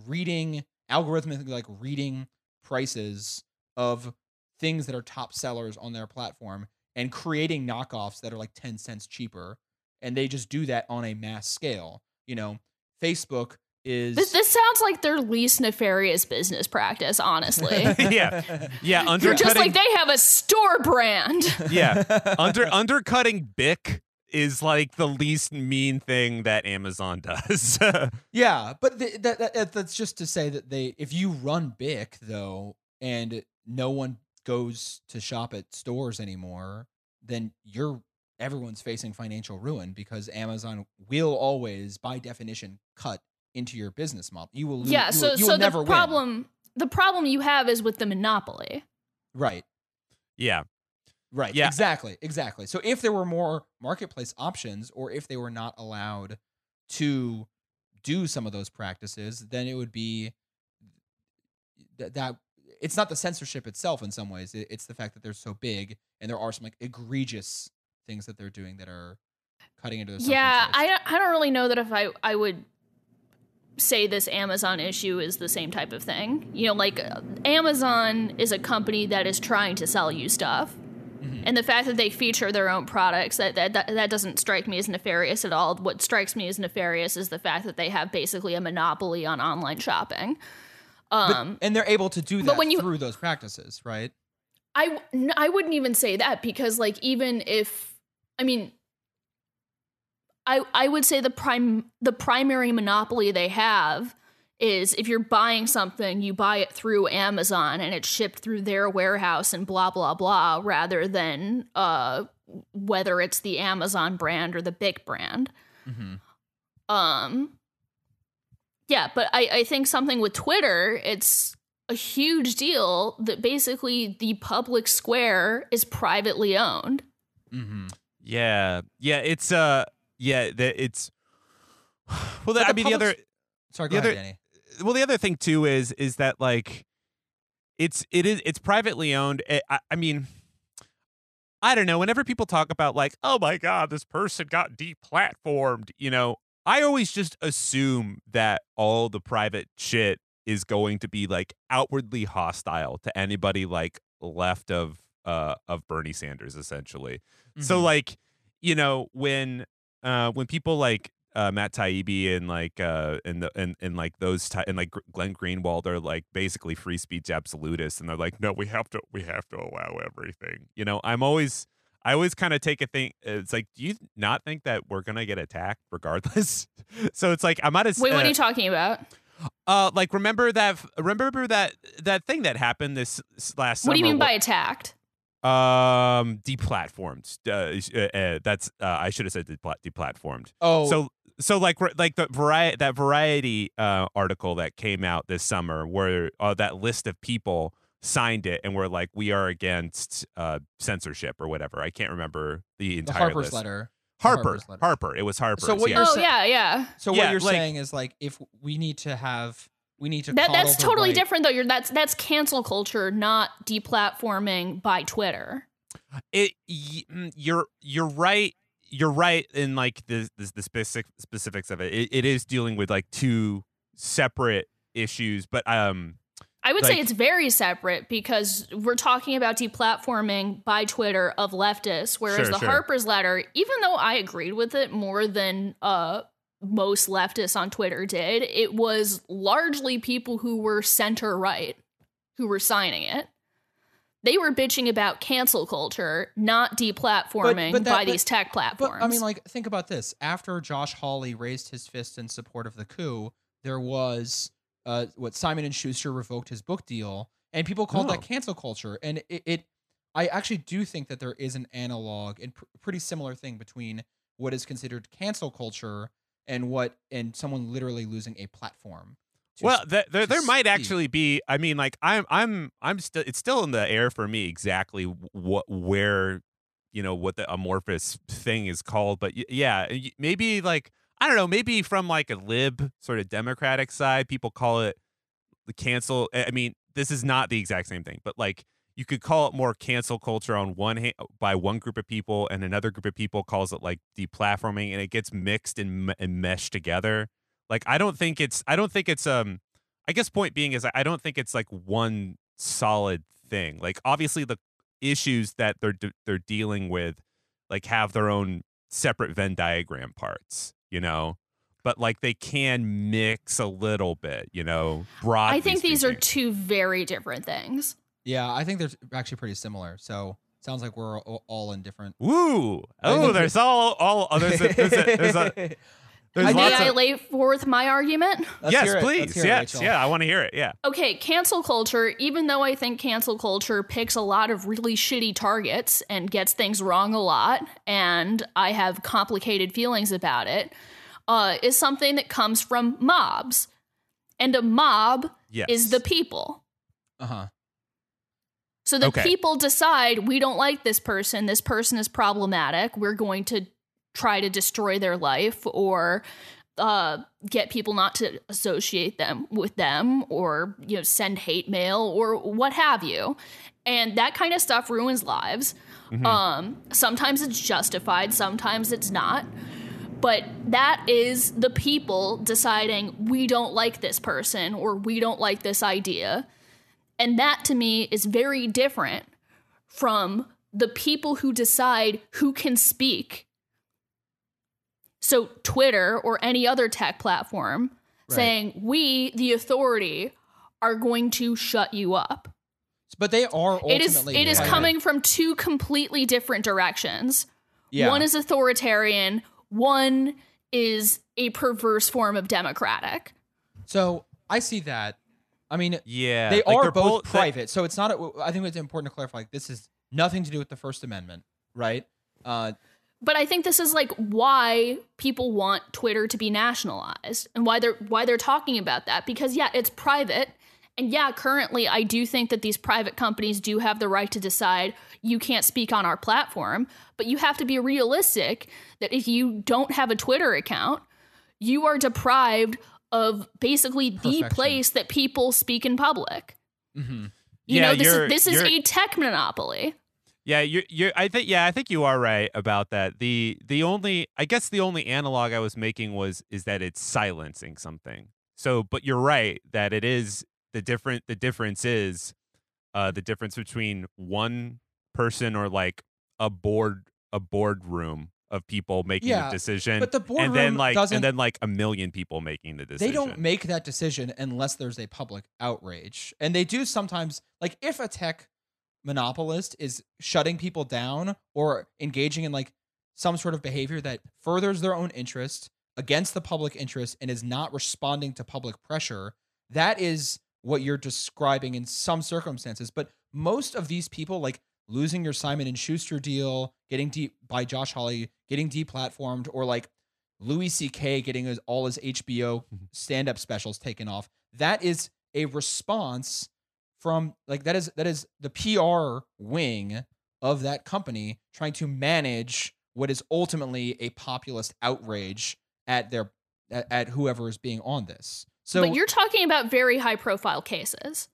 reading algorithmically like reading prices of things that are top sellers on their platform and creating knockoffs that are like 10 cents cheaper and they just do that on a mass scale you know facebook is This, this sounds like their least nefarious business practice, honestly. Yeah. Yeah, You're undercutting. just like, they have a store brand. yeah, under undercutting Bic is like the least mean thing that Amazon does. Yeah, but th- that, that that- that's just to say that they if you run Bic though and no one goes to shop at stores anymore, then you're everyone's facing financial ruin because Amazon will always by definition cut into your business model. You will lose, yeah, you so will, you so will never the win. problem the problem you have is with the monopoly. Right. yeah, Right. Yeah. Exactly. Exactly. So if there were more marketplace options or if they were not allowed to do some of those practices, then it would be that, that it's not the censorship itself in some ways. It, it's the fact that they're so big and there are some like egregious things that they're doing that are cutting into their Yeah. I don't, I don't really know that if I I would say this Amazon issue is the same type of thing. You know, like uh, Amazon is a company that is trying to sell you stuff. Mhm. And the fact that they feature their own products that, that that that doesn't strike me as nefarious at all. What strikes me as nefarious is the fact that they have basically a monopoly on online shopping. But- Um, and they're able to do but that when you- through those practices, right? I I wouldn't even say that because like even if I mean I I would say the prime the primary monopoly they have is if you're buying something you buy it through Amazon and it's shipped through their warehouse and blah blah blah rather than uh whether it's the Amazon brand or the big brand. Mm-hmm. Um yeah, but I, I think something with Twitter, it's a huge deal that basically the public square is privately owned. Mm-hmm. yeah, yeah. It's uh, yeah. The, it's well. The, But I the mean, the public- other Sorry, The go other- ahead, Danny. well the other thing too is is that like it's it is it's privately owned Eh, I, I mean i don't know whenever people talk about like oh my god this person got deplatformed you know i always just assume that all the private shit is going to be like outwardly hostile to anybody like left of uh of bernie sanders essentially so Mhm. like, you know, when uh when people like uh Matt Taibbi and like uh and the and, and like those ty- and like Glenn Greenwald are like basically free speech absolutists and they're like, no, we have to we have to allow everything. You know, I'm always I always kind of take a thing. It's like, do you not think that we're gonna get attacked regardless? so it's like I might as Wait, what uh, are you talking about? uh like remember that remember that that thing that happened this, this last What do you mean by attacked? um deplatformed uh, uh, uh, that's uh, i should have said depla- deplatformed Oh, so so like re- like the variety that variety uh article that came out this summer where uh, that list of people signed it and were like we are against uh censorship or whatever i can't remember the the entire Harper's list. letter. harper Harper's letter. harper it was harper So what yeah. you're Oh sa- yeah, yeah. So Yeah, what you're like- saying is like if we need to have we need to That that's totally right- different though. You're that's that's cancel culture, not deplatforming by Twitter. it mm, you're you're right you're right in like the the, the specific specifics of it. it it is dealing with like two separate issues but um I would say it's very separate because we're talking about deplatforming by Twitter of leftists, whereas Sure, the sure. Harper's letter, even though I agreed with it more than uh, most leftists on Twitter did, it was largely people who were center right who were signing it. They were bitching about cancel culture, not deplatforming but that- by but- these tech platforms. But I mean, like, think about this. After Josh Hawley raised his fist in support of the coup, there was uh, what Simon and Schuster revoked his book deal, and people called Oh. that cancel culture. And it, it, I actually do think that there is an analog and pr- pretty similar thing between what is considered cancel culture and what and someone literally losing a platform. to Well, th- there there might speak. actually be. I mean, like I'm I'm I'm still. It's still in the air for me exactly what where you know what the amorphous thing is called. But y- yeah, maybe like I don't know. Maybe from like a lib sort of Democratic side, people call it the cancel. I I mean, this is not the exact same thing, but like you could call it more cancel culture on one hand by one group of people, and another group of people calls it like deplatforming, and it gets mixed and, and meshed together. Like I don't think it's I don't think it's um I guess point being is I don't think it's like one solid thing. Like obviously the issues that they're they're dealing with like have their own separate Venn diagram parts, you know. But like they can mix a little bit, you know. Broadly I think these are two very different things. Yeah, I think they're actually pretty similar. So sounds like we're all, all in different. Woo! Oh, there's all all oh, there's a, there's a, there's a there's May I of lay forth my argument? Let's yes, hear it. Let's please, it, yes, Rachel. yeah. I want to hear it. Yeah. Okay, cancel culture, even though I think cancel culture picks a lot of really shitty targets and gets things wrong a lot, and I have complicated feelings about it, uh, is something that comes from mobs. And a mob Yes. is the people. Uh huh. So the Okay. people decide we don't like this person, this person is problematic, we're going to try to destroy their life or uh, get people not to associate them with them or you know send hate mail or what have you. And that kind of stuff ruins lives. Um, sometimes it's justified, sometimes it's not. But that is the people deciding we don't like this person or we don't like this idea. And that to me is very different from the people who decide who can speak. So, Twitter or any other tech platform Right. saying, we, the authority, are going to shut you up. But they are ultimately. It is it is coming from two completely different directions. Yeah. One is authoritarian, one is a perverse form of democratic. So I see that. I mean, Yeah. they like are they're both they- private. So it's not. A, I think it's important to clarify. Like, this is nothing to do with the First Amendment, right? Uh, But I think this is like why people want Twitter to be nationalized and why they're why they're talking about that because yeah, it's private. And yeah, currently I do think that these private companies do have the right to decide you can't speak on our platform, but you have to be realistic that if you don't have a Twitter account, you are deprived of basically the place that people speak in public. mhm. You Yeah, know, this is this is a tech monopoly. Yeah, you you I think yeah, I think you are right about that. The the only I guess the only analog I was making was is that it's silencing something. So, but you're right that it is the different the difference is uh the difference between one person or like a board a boardroom of people making Yeah, a decision but the and then like doesn't- and then like a million people making the decision. They don't make that decision unless there's a public outrage. And they do sometimes, like if a tech monopolist is shutting people down or engaging in like some sort of behavior that furthers their own interest against the public interest and is not responding to public pressure, that is what you're describing in some circumstances. But most of these people, like losing your Simon and Schuster deal, getting deep by Josh Hawley, getting deplatformed, or like Louis C.K. getting his, all his HBO Mhm. stand-up specials taken off. That is a response from like that is that is the PR wing of that company trying to manage what is ultimately a populist outrage at their at, at whoever is being on this. So but you're talking about very high profile cases.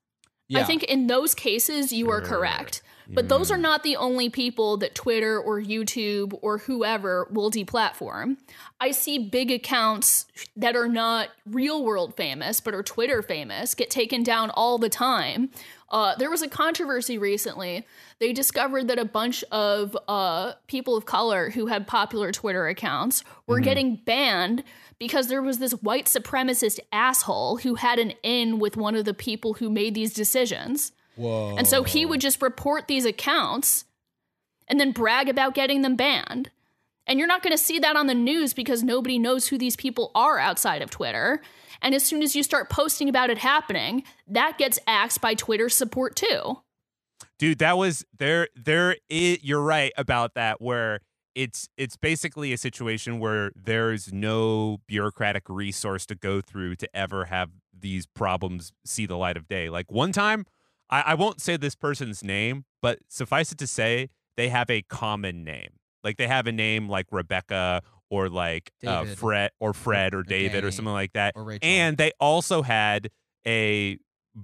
Yeah. I think in those cases you are correct. But those are Mm. not the only people that Twitter or YouTube or whoever will deplatform. I see big accounts that are not real world famous but are Twitter famous get taken down all the time. Uh, there was a controversy recently. They discovered that a bunch of uh, people of color who had popular Twitter accounts were getting banned because there was this white supremacist asshole who had an in with one of the people who made these decisions. Whoa. And so he would just report these accounts and then brag about getting them banned. And you're not going to see that on the news because nobody knows who these people are outside of Twitter. And as soon as you start posting about it happening, that gets axed by Twitter support too. dude that was there there you're right about that where it's it's basically a situation where there's no bureaucratic resource to go through to ever have these problems see the light of day. Like one time i, I won't say this person's name but suffice it to say they have a common name. Like they have a name like rebecca or like uh, fred or fred or, or david or something like that. and they also had a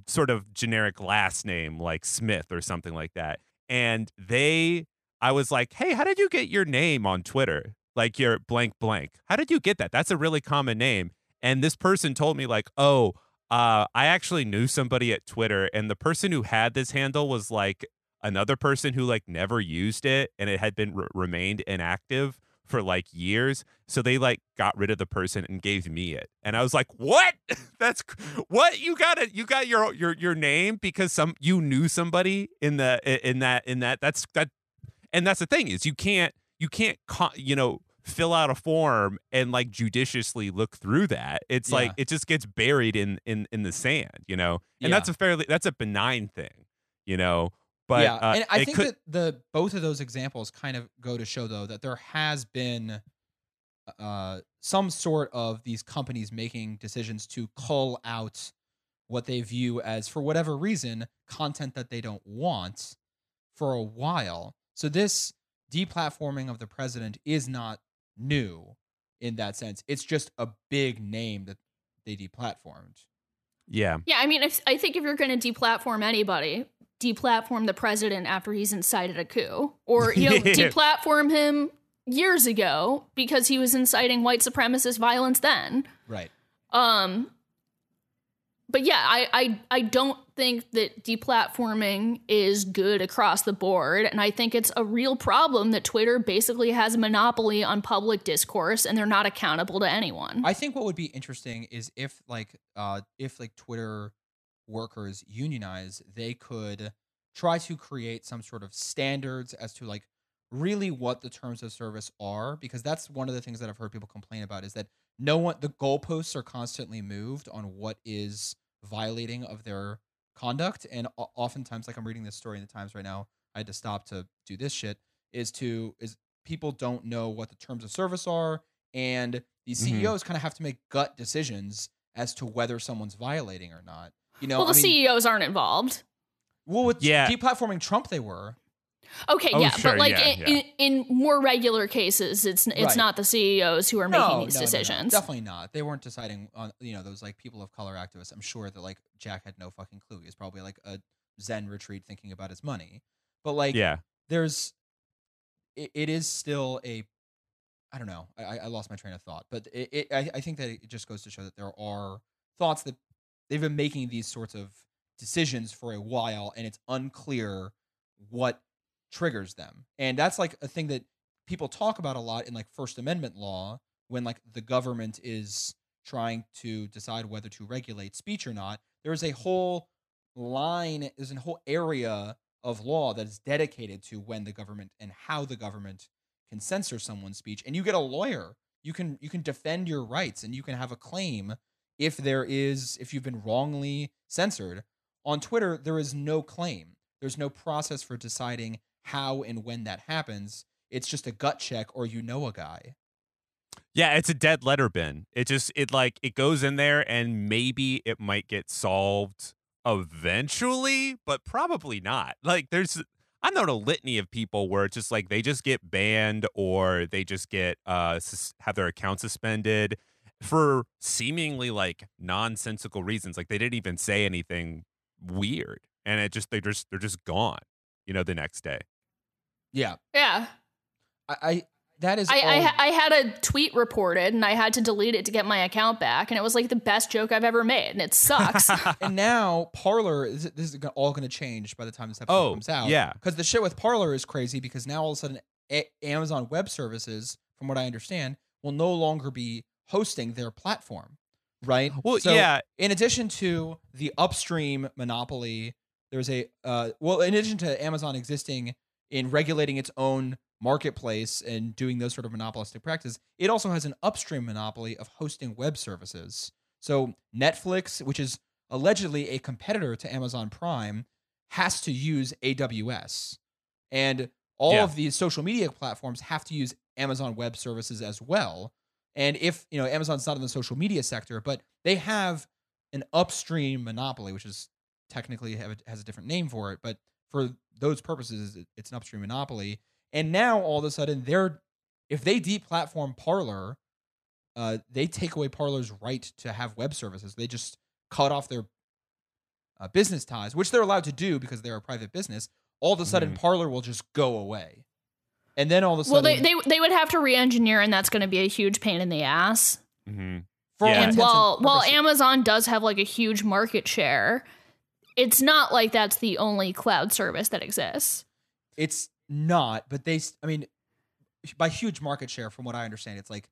sort of generic last name like Smith or something like that. And they, I was like, hey, how did you get your name on Twitter? Like your blank blank. How did you get that? That's a really common name. And this person told me, like, oh, uh, I actually knew somebody at Twitter, and the person who had this handle was like another person who like never used it, and it had been re- remained inactive for like years. So they like got rid of the person and gave me it. And I was like, "What? That's what you got it. You got your your your name because some you knew somebody in the in that in that that's that and that's the thing is you can't you can't you know fill out a form and like judiciously look through that. It's like it just gets buried in in in the sand, you know. And Yeah. that's a fairly that's a benign thing, you know. But yeah, uh, and I think could, that the both of those examples kind of go to show though that there has been uh, some sort of these companies making decisions to cull out what they view as, for whatever reason, content that they don't want for a while. So this deplatforming of the president is not new in that sense. It's just a big name that they deplatformed. yeah. Yeah, I mean, if, I think if you're going to deplatform anybody, deplatform the president after he's incited a coup, or you know, deplatform him years ago because he was inciting white supremacist violence then. Right. Um, but yeah, I, I I don't think that deplatforming is good across the board, and I think it's a real problem that Twitter basically has a monopoly on public discourse, and they're not accountable to anyone. I think what would be interesting is if like uh if like Twitter workers unionize, they could try to create some sort of standards as to like really what the terms of service are because that's one of the things that I've heard people complain about is that no one the goalposts are constantly moved on what is violating of their conduct and o- oftentimes like I'm reading this story in the Times right now I had to stop to do this shit is to is people don't know what the terms of service are and these Mhm. CEOs kind of have to make gut decisions as to whether someone's violating or not. You know, well, the I mean, CEOs aren't involved. well, with Yeah. deplatforming Trump, they were. Okay, Oh, yeah, sure, but like yeah, in, yeah. In, in more regular cases, it's it's Right. not the CEOs who are making these decisions. definitely not. They weren't deciding on you know those like people of color activists. I'm sure that like Jack had no fucking clue. He was probably like a Zen retreat thinking about his money. But like, Yeah. there's it, it is still a I don't know. I, I- I lost my train of thought, but it, it I, I think that it just goes to show that there are thoughts that they've been making these sorts of decisions for a while, and it's unclear what triggers them. And that's like a thing that people talk about a lot in like First Amendment law when like the government is trying to decide whether to regulate speech or not. There's a whole line, there's a whole area of law that is dedicated to when the government and how the government can censor someone's speech. And you get a lawyer. You can you can defend your rights and you can have a claim if there is if you've been wrongly censored. On Twitter, there is no claim. There's no process for deciding how and when that happens. It's just a gut check or you know a guy. Yeah, it's a dead letter bin. It just it like it goes in there and maybe it might get solved eventually, but probably not. Like there's I've known a litany of people where it's just like they just get banned or they just get uh have their account suspended for seemingly like nonsensical reasons. Like they didn't even say anything weird. and it just they just they're just gone. You know, the next day. Yeah, Yeah. I, I that is I, I, I had a tweet reported and I had to delete it to get my account back. And it was like the best joke I've ever made. And it sucks. and now Parler is this is all going to change by the time this episode Oh, comes out. yeah. because the shit with Parler is crazy because now all of a sudden a- Amazon Web Services, from what I understand, will no longer be hosting their platform, right? Well, So, yeah, In addition to the upstream monopoly, there's a uh, well, in addition to Amazon existing in regulating its own marketplace and doing those sort of monopolistic practices, it also has an upstream monopoly of hosting web services. So Netflix, which is allegedly a competitor to Amazon Prime, has to use AWS. And all Yeah. of these social media platforms have to use Amazon Web Services as well. And if, you know, Amazon's not in the social media sector, but they have an upstream monopoly, which is technically have a, has a different name for it, but for those purposes, it's an upstream monopoly. And now all of a sudden, they're if they deplatform Parler, uh, they take away Parler's right to have web services. They just cut off their uh, business ties, which they're allowed to do because they're a private business. All of a sudden, Mhm. Parlor will just go away, and then all of a well, sudden, they, they, they would have to re engineer, and that's going to be a huge pain in the ass. hmm for all Yeah. And while while Amazon does have like a huge market share, it's not like that's the only cloud service that exists. It's not, but they, I mean, by huge market share, from what I understand, it's like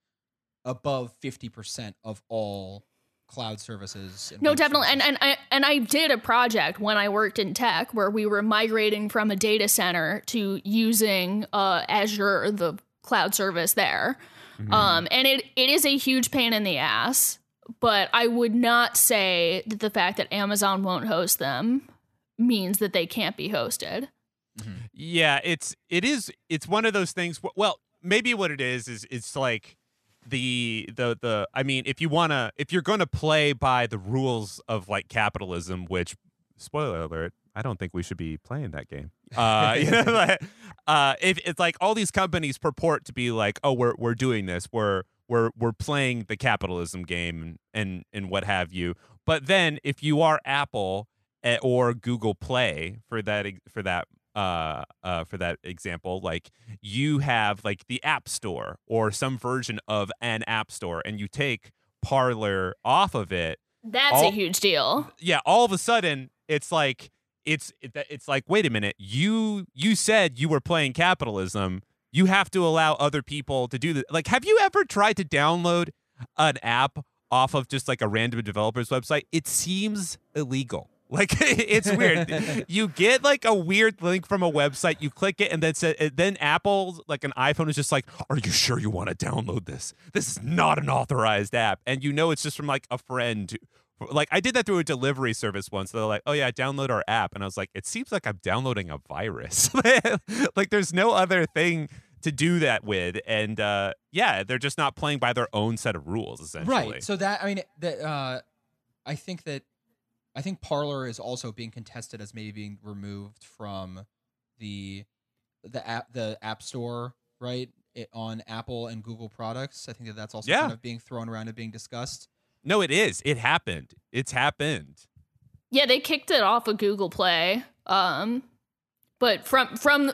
above 50% of all cloud services. No, definitely. And and I and I did a project when I worked in tech where we were migrating from a data center to using uh, Azure, the cloud service there. Mm-hmm. Um, and it it is a huge pain in the ass. But I would not say that the fact that Amazon won't host them means that they can't be hosted. Yeah, it's it is it's one of those things. wh- Well, maybe what it is is it's like the the the. I mean, if you wanna if you're gonna play by the rules of like capitalism, which spoiler alert, I don't think we should be playing that game. Uh, you know, like, uh, if it's like all these companies purport to be like, oh, we're we're doing this, we're we're we're playing the capitalism game and and what have you. But then if you are Apple eh, or Google Play for that for that uh uh for that example like you have like the app store or some version of an app store and you take Parler off of it That's All- a huge deal. yeah all of a sudden it's like it's it's like wait a minute you you said you were playing capitalism you have to allow other people to do this. like have you ever tried to download an app off of just like a random developer's website? It seems illegal. Like it's weird. You get like a weird link from a website you click it and then say, then apple like an iphone is just like are you sure you want to download this? This is not an authorized app. And you know it's just from like a friend like I did that through a delivery service once. They're like, "Oh yeah, download our app," and I was like, "It seems like I'm downloading a virus. like there's no other thing to do that with." And uh, yeah, they're just not playing by their own set of rules, essentially. Right. So that I mean that uh I think that I think Parler is also being contested as maybe being removed from the the app the App Store, right? It, on Apple and Google products. I think that that's also Yeah. kind of being thrown around and being discussed. No, it is. It happened. It's happened. Yeah, they kicked it off of Google Play. Um, but from from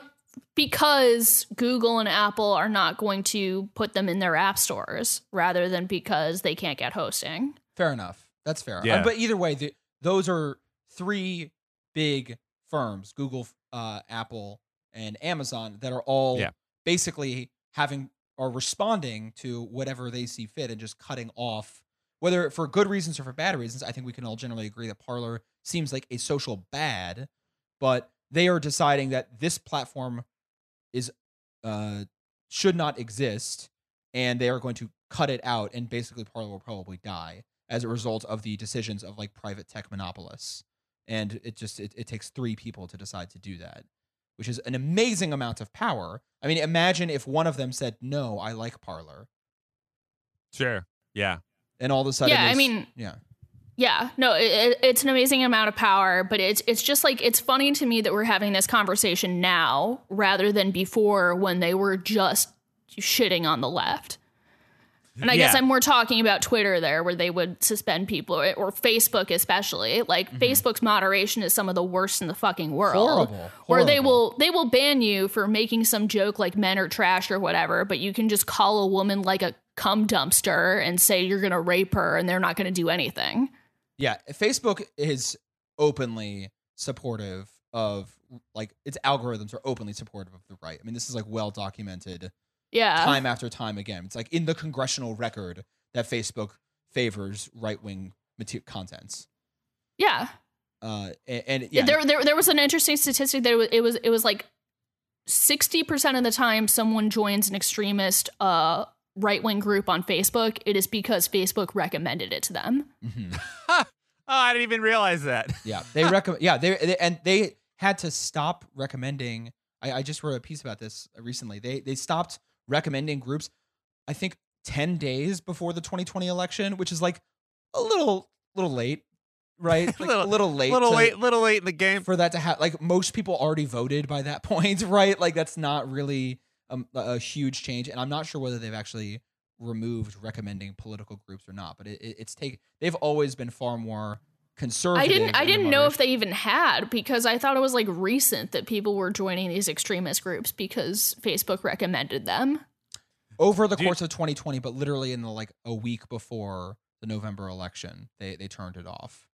because Google and Apple are not going to put them in their app stores rather than because they can't get hosting. Fair enough. That's fair. Uh, Yeah. but either way, the, those are three big firms: Google, uh, Apple, and Amazon that are all Yeah. basically having or responding to whatever they see fit and just cutting off, whether for good reasons or for bad reasons. I think we can all generally agree that Parler seems like a social bad, but they are deciding that this platform is uh, should not exist, and they are going to cut it out, and basically Parler will probably die as a result of the decisions of like private tech monopolists. And it just it, it takes three people to decide to do that, which is an amazing amount of power. I mean, imagine if one of them said, "No, I like Parler," Sure. Yeah. And all of a sudden, Yeah, I mean- yeah, Yeah, no, it, it- it's an amazing amount of power, but it's it's just like it's funny to me that we're having this conversation now rather than before when they were just shitting on the left. And I guess I'm more talking about Twitter there, where they would suspend people, or, or Facebook especially. Like mm-hmm. Facebook's moderation is some of the worst in the fucking world. Horrible, Where they will they will ban you for making some joke like men are trash or whatever, but you can just call a woman like a cum dumpster and say you're gonna rape her, and they're not gonna do anything. Yeah, Facebook is openly supportive of like its algorithms are openly supportive of the right. I mean, this is like well documented Yeah, time after time again. It's like in the congressional record that Facebook favors right wing mater- contents. yeah. Uh, and, and yeah, There, there, there was an interesting statistic that it was, it was, it was like sixty percent of the time someone joins an extremist uh, right wing group on Facebook, it is because Facebook recommended it to them. Mhm. oh, I didn't even realize that. yeah, they recommend. Yeah, they, they and they had to stop recommending. I, I just wrote a piece about this recently. They they stopped recommending groups. I think ten days before the 2020 election, which is like a little little late, right? Like Little- a little late, little to- late, little late in the game. for that to happen. Like most people already voted by that point, right? Like that's not really um, a, a huge change, and I'm not sure whether they've actually removed recommending political groups or not. But it, it, it's take they've always been far more conservative. I didn't, I didn't know if they even had because I thought it was like recent that people were joining these extremist groups because Facebook recommended them. over the Dude- course of 2020, but literally in the like a week before the November election, they they turned it off.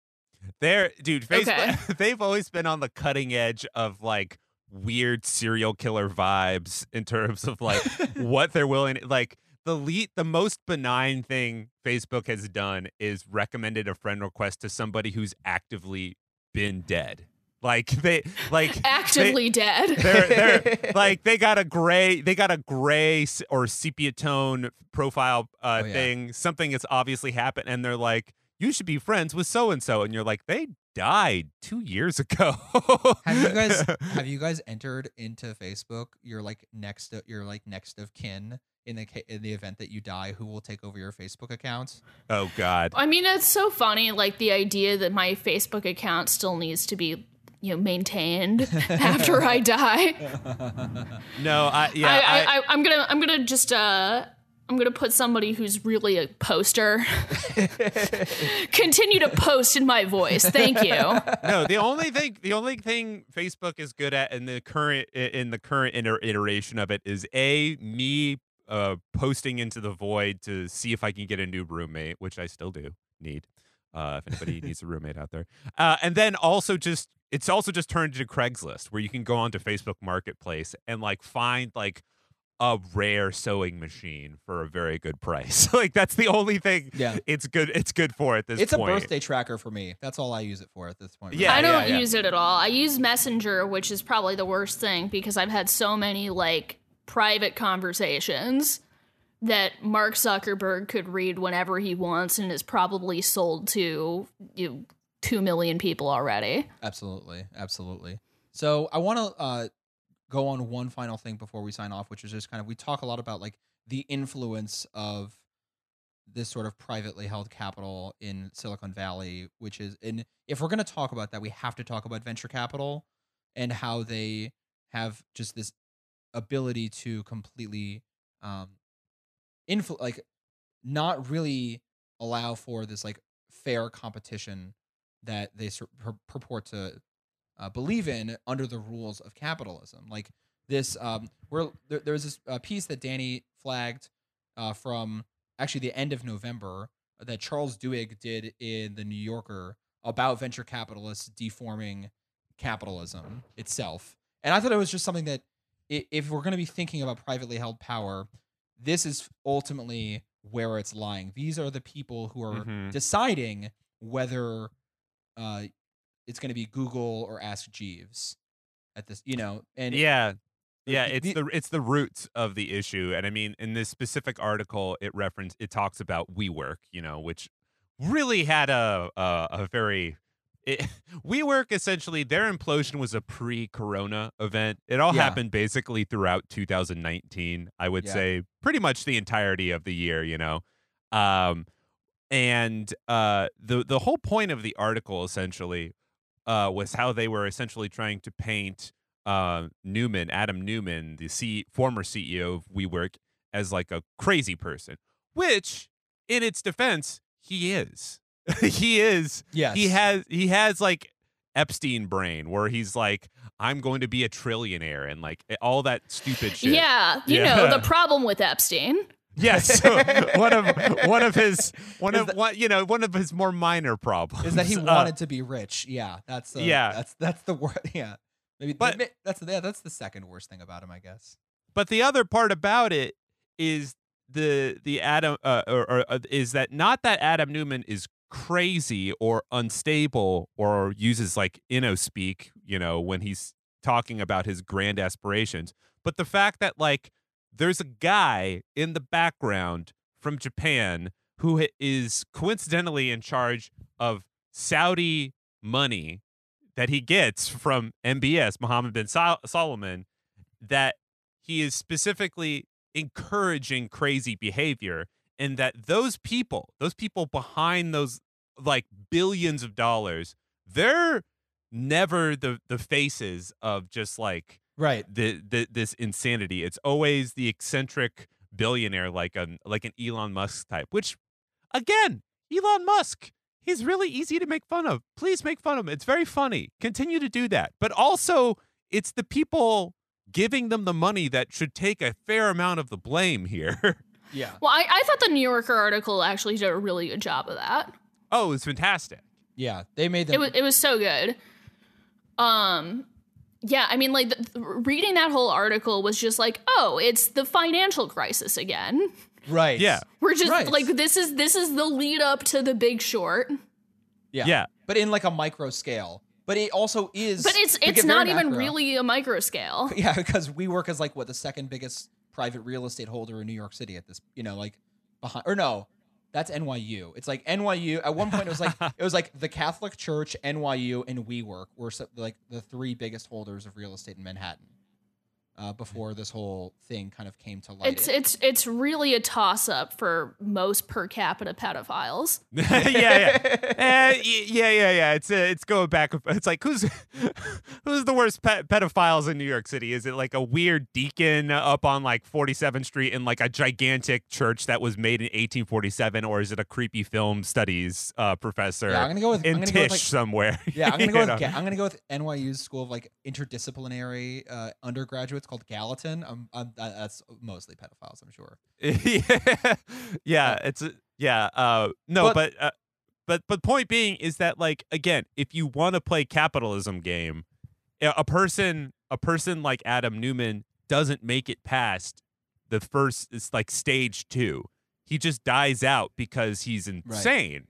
They're dude, Facebook Okay. they've always been on the cutting edge of like weird serial killer vibes in terms of like what they're willing like the lead the most benign thing Facebook has done is recommended a friend request to somebody who's actively been dead. Like they like they- Actively dead. they're they're like they got a gray they got a gray or sepia tone profile uh Oh, yeah. thing something that's obviously happened and they're like you should be friends with so and so and you're like they died 2 years ago Have you guys have you guys entered into Facebook? You're like next you're like next of kin in the in the event that you die. Who will take over your Facebook account? oh god I mean, it's so funny, like the idea that my Facebook account still needs to be, you know, maintained after I die. no i yeah I, I, I, I, I'm gonna, I'm gonna just, uh, I'm gonna put somebody who's really a poster. Continue to post in my voice. Thank you. no the only thing the only thing facebook is good at in the current in the current iter- iteration of it is a me uh posting into the void to see if i can get a new roommate which i still do need uh if anybody needs a roommate out there uh and then also just it's also just turned into craigslist where you can go onto facebook marketplace and like find like a rare sewing machine for a very good price like that's the only thing Yeah. it's good it's good for at this It's a birthday tracker for me. That's all I use it for at this point. Yeah, I don't yeah. use it at all. I use Messenger, which is probably the worst thing because I've had so many like private conversations that Mark Zuckerberg could read whenever he wants and is probably sold to you know, 2 million people already. Absolutely, absolutely. So I want to uh, go on one final thing before we sign off, which is just kind of we talk a lot about like the influence of this sort of privately held capital in Silicon Valley, which is and if we're going to talk about that, we have to talk about venture capital and how they have just this ability to completely um influ- like not really allow for this like fair competition that they sor- pur- purport to uh, believe in under the rules of capitalism. Like this, um, where there, there was this uh, piece that Danny flagged uh, from actually the end of November that Charles Duhigg did in the New Yorker about venture capitalists deforming capitalism itself. And I thought it was just something that if we're going to be thinking about privately held power, this is ultimately where it's lying. These are the people who are Mhm. deciding whether uh, it's going to be Google or Ask Jeeves at this, you know, and yeah yeah it's the- it's the roots of the issue and i mean in this specific article it reference it talks about WeWork you know which really had a a, a very it, WeWork essentially their implosion was a pre-corona event it all Yeah. happened basically throughout 2019 i would Yeah. say pretty much the entirety of the year you know um and uh the the whole point of the article essentially uh was how they were essentially trying to paint uh, Neumann, Adam Neumann, the C- former CEO of WeWork, as like a crazy person. which, in its defense, he is. he is. Yes. He has. He has like Epstein brain, where he's like, I'm going to be a trillionaire, and like all that stupid shit. Yeah, you Yeah. know the problem with Epstein. Yes. one of one of his one Is of that- one you know one of his more minor problems is that he Uh, wanted to be rich. Yeah, that's the, Yeah. That's that's the word. Yeah, maybe. But- But that's yeah, that's the second worst thing about him, I guess. But the other part about it is the the Adam uh, or, or uh, is that not that Adam Neumann is crazy or unstable or uses like inno speak, you know, when he's talking about his grand aspirations, but the fact that like there's a guy in the background from Japan who is coincidentally in charge of Saudi money that he gets from MBS Mohammed bin Sol- Salman that he is specifically encouraging crazy behavior and that those people those people behind those like billions of dollars they're never the the faces of just like Right. the, the this insanity it's always the eccentric billionaire like an like an Elon Musk type which again Elon Musk he's really easy to make fun of please make fun of him it's very funny continue to do that but also it's the people giving them the money that should take a fair amount of the blame here Yeah. Well, I, I thought the New Yorker article actually did a really good job of that. oh it's fantastic Yeah. They made them. It was it was so good. Um, yeah, I mean, like the, reading that whole article was just like, oh, it's the financial crisis again. right. yeah We're just Right. like this is this is the lead up to the Big Short, Yeah. yeah But in like a micro scale. But it also is. but it's it's not even macro. really a micro scale. Yeah, because we work as like what the second biggest private real estate holder in New York City at this, you know, like behind or no, that's NYU. It's like NYU. At one point, it was like it was like the Catholic Church, NYU, and WeWork were so, like the three biggest holders of real estate in Manhattan. Uh, before this whole thing kind of came to light. It's it's it's really a toss up for most per capita pedophiles. yeah, yeah, y- yeah, yeah, yeah. It's uh, it's going back. It's like who's who's the worst pe- pedophiles in New York City? Is it like a weird deacon up on like 47th Street in like a gigantic church that was made in 1847, or is it a creepy film studies uh, professor yeah, I'm gonna go with in I'm Tisch with like, somewhere? Yeah, I'm gonna go with know? I'm gonna go with NYU's School of like interdisciplinary uh, undergraduates called Gallatin. I'm, I'm, that's mostly pedophiles, I'm sure. yeah, yeah, it's yeah. Uh, no, But- but uh, but but point being is that like again, if you want to play capitalism game, a a person a person like Adam Neumann doesn't make it past the first. It's like stage two. He just dies out because he's insane, Right.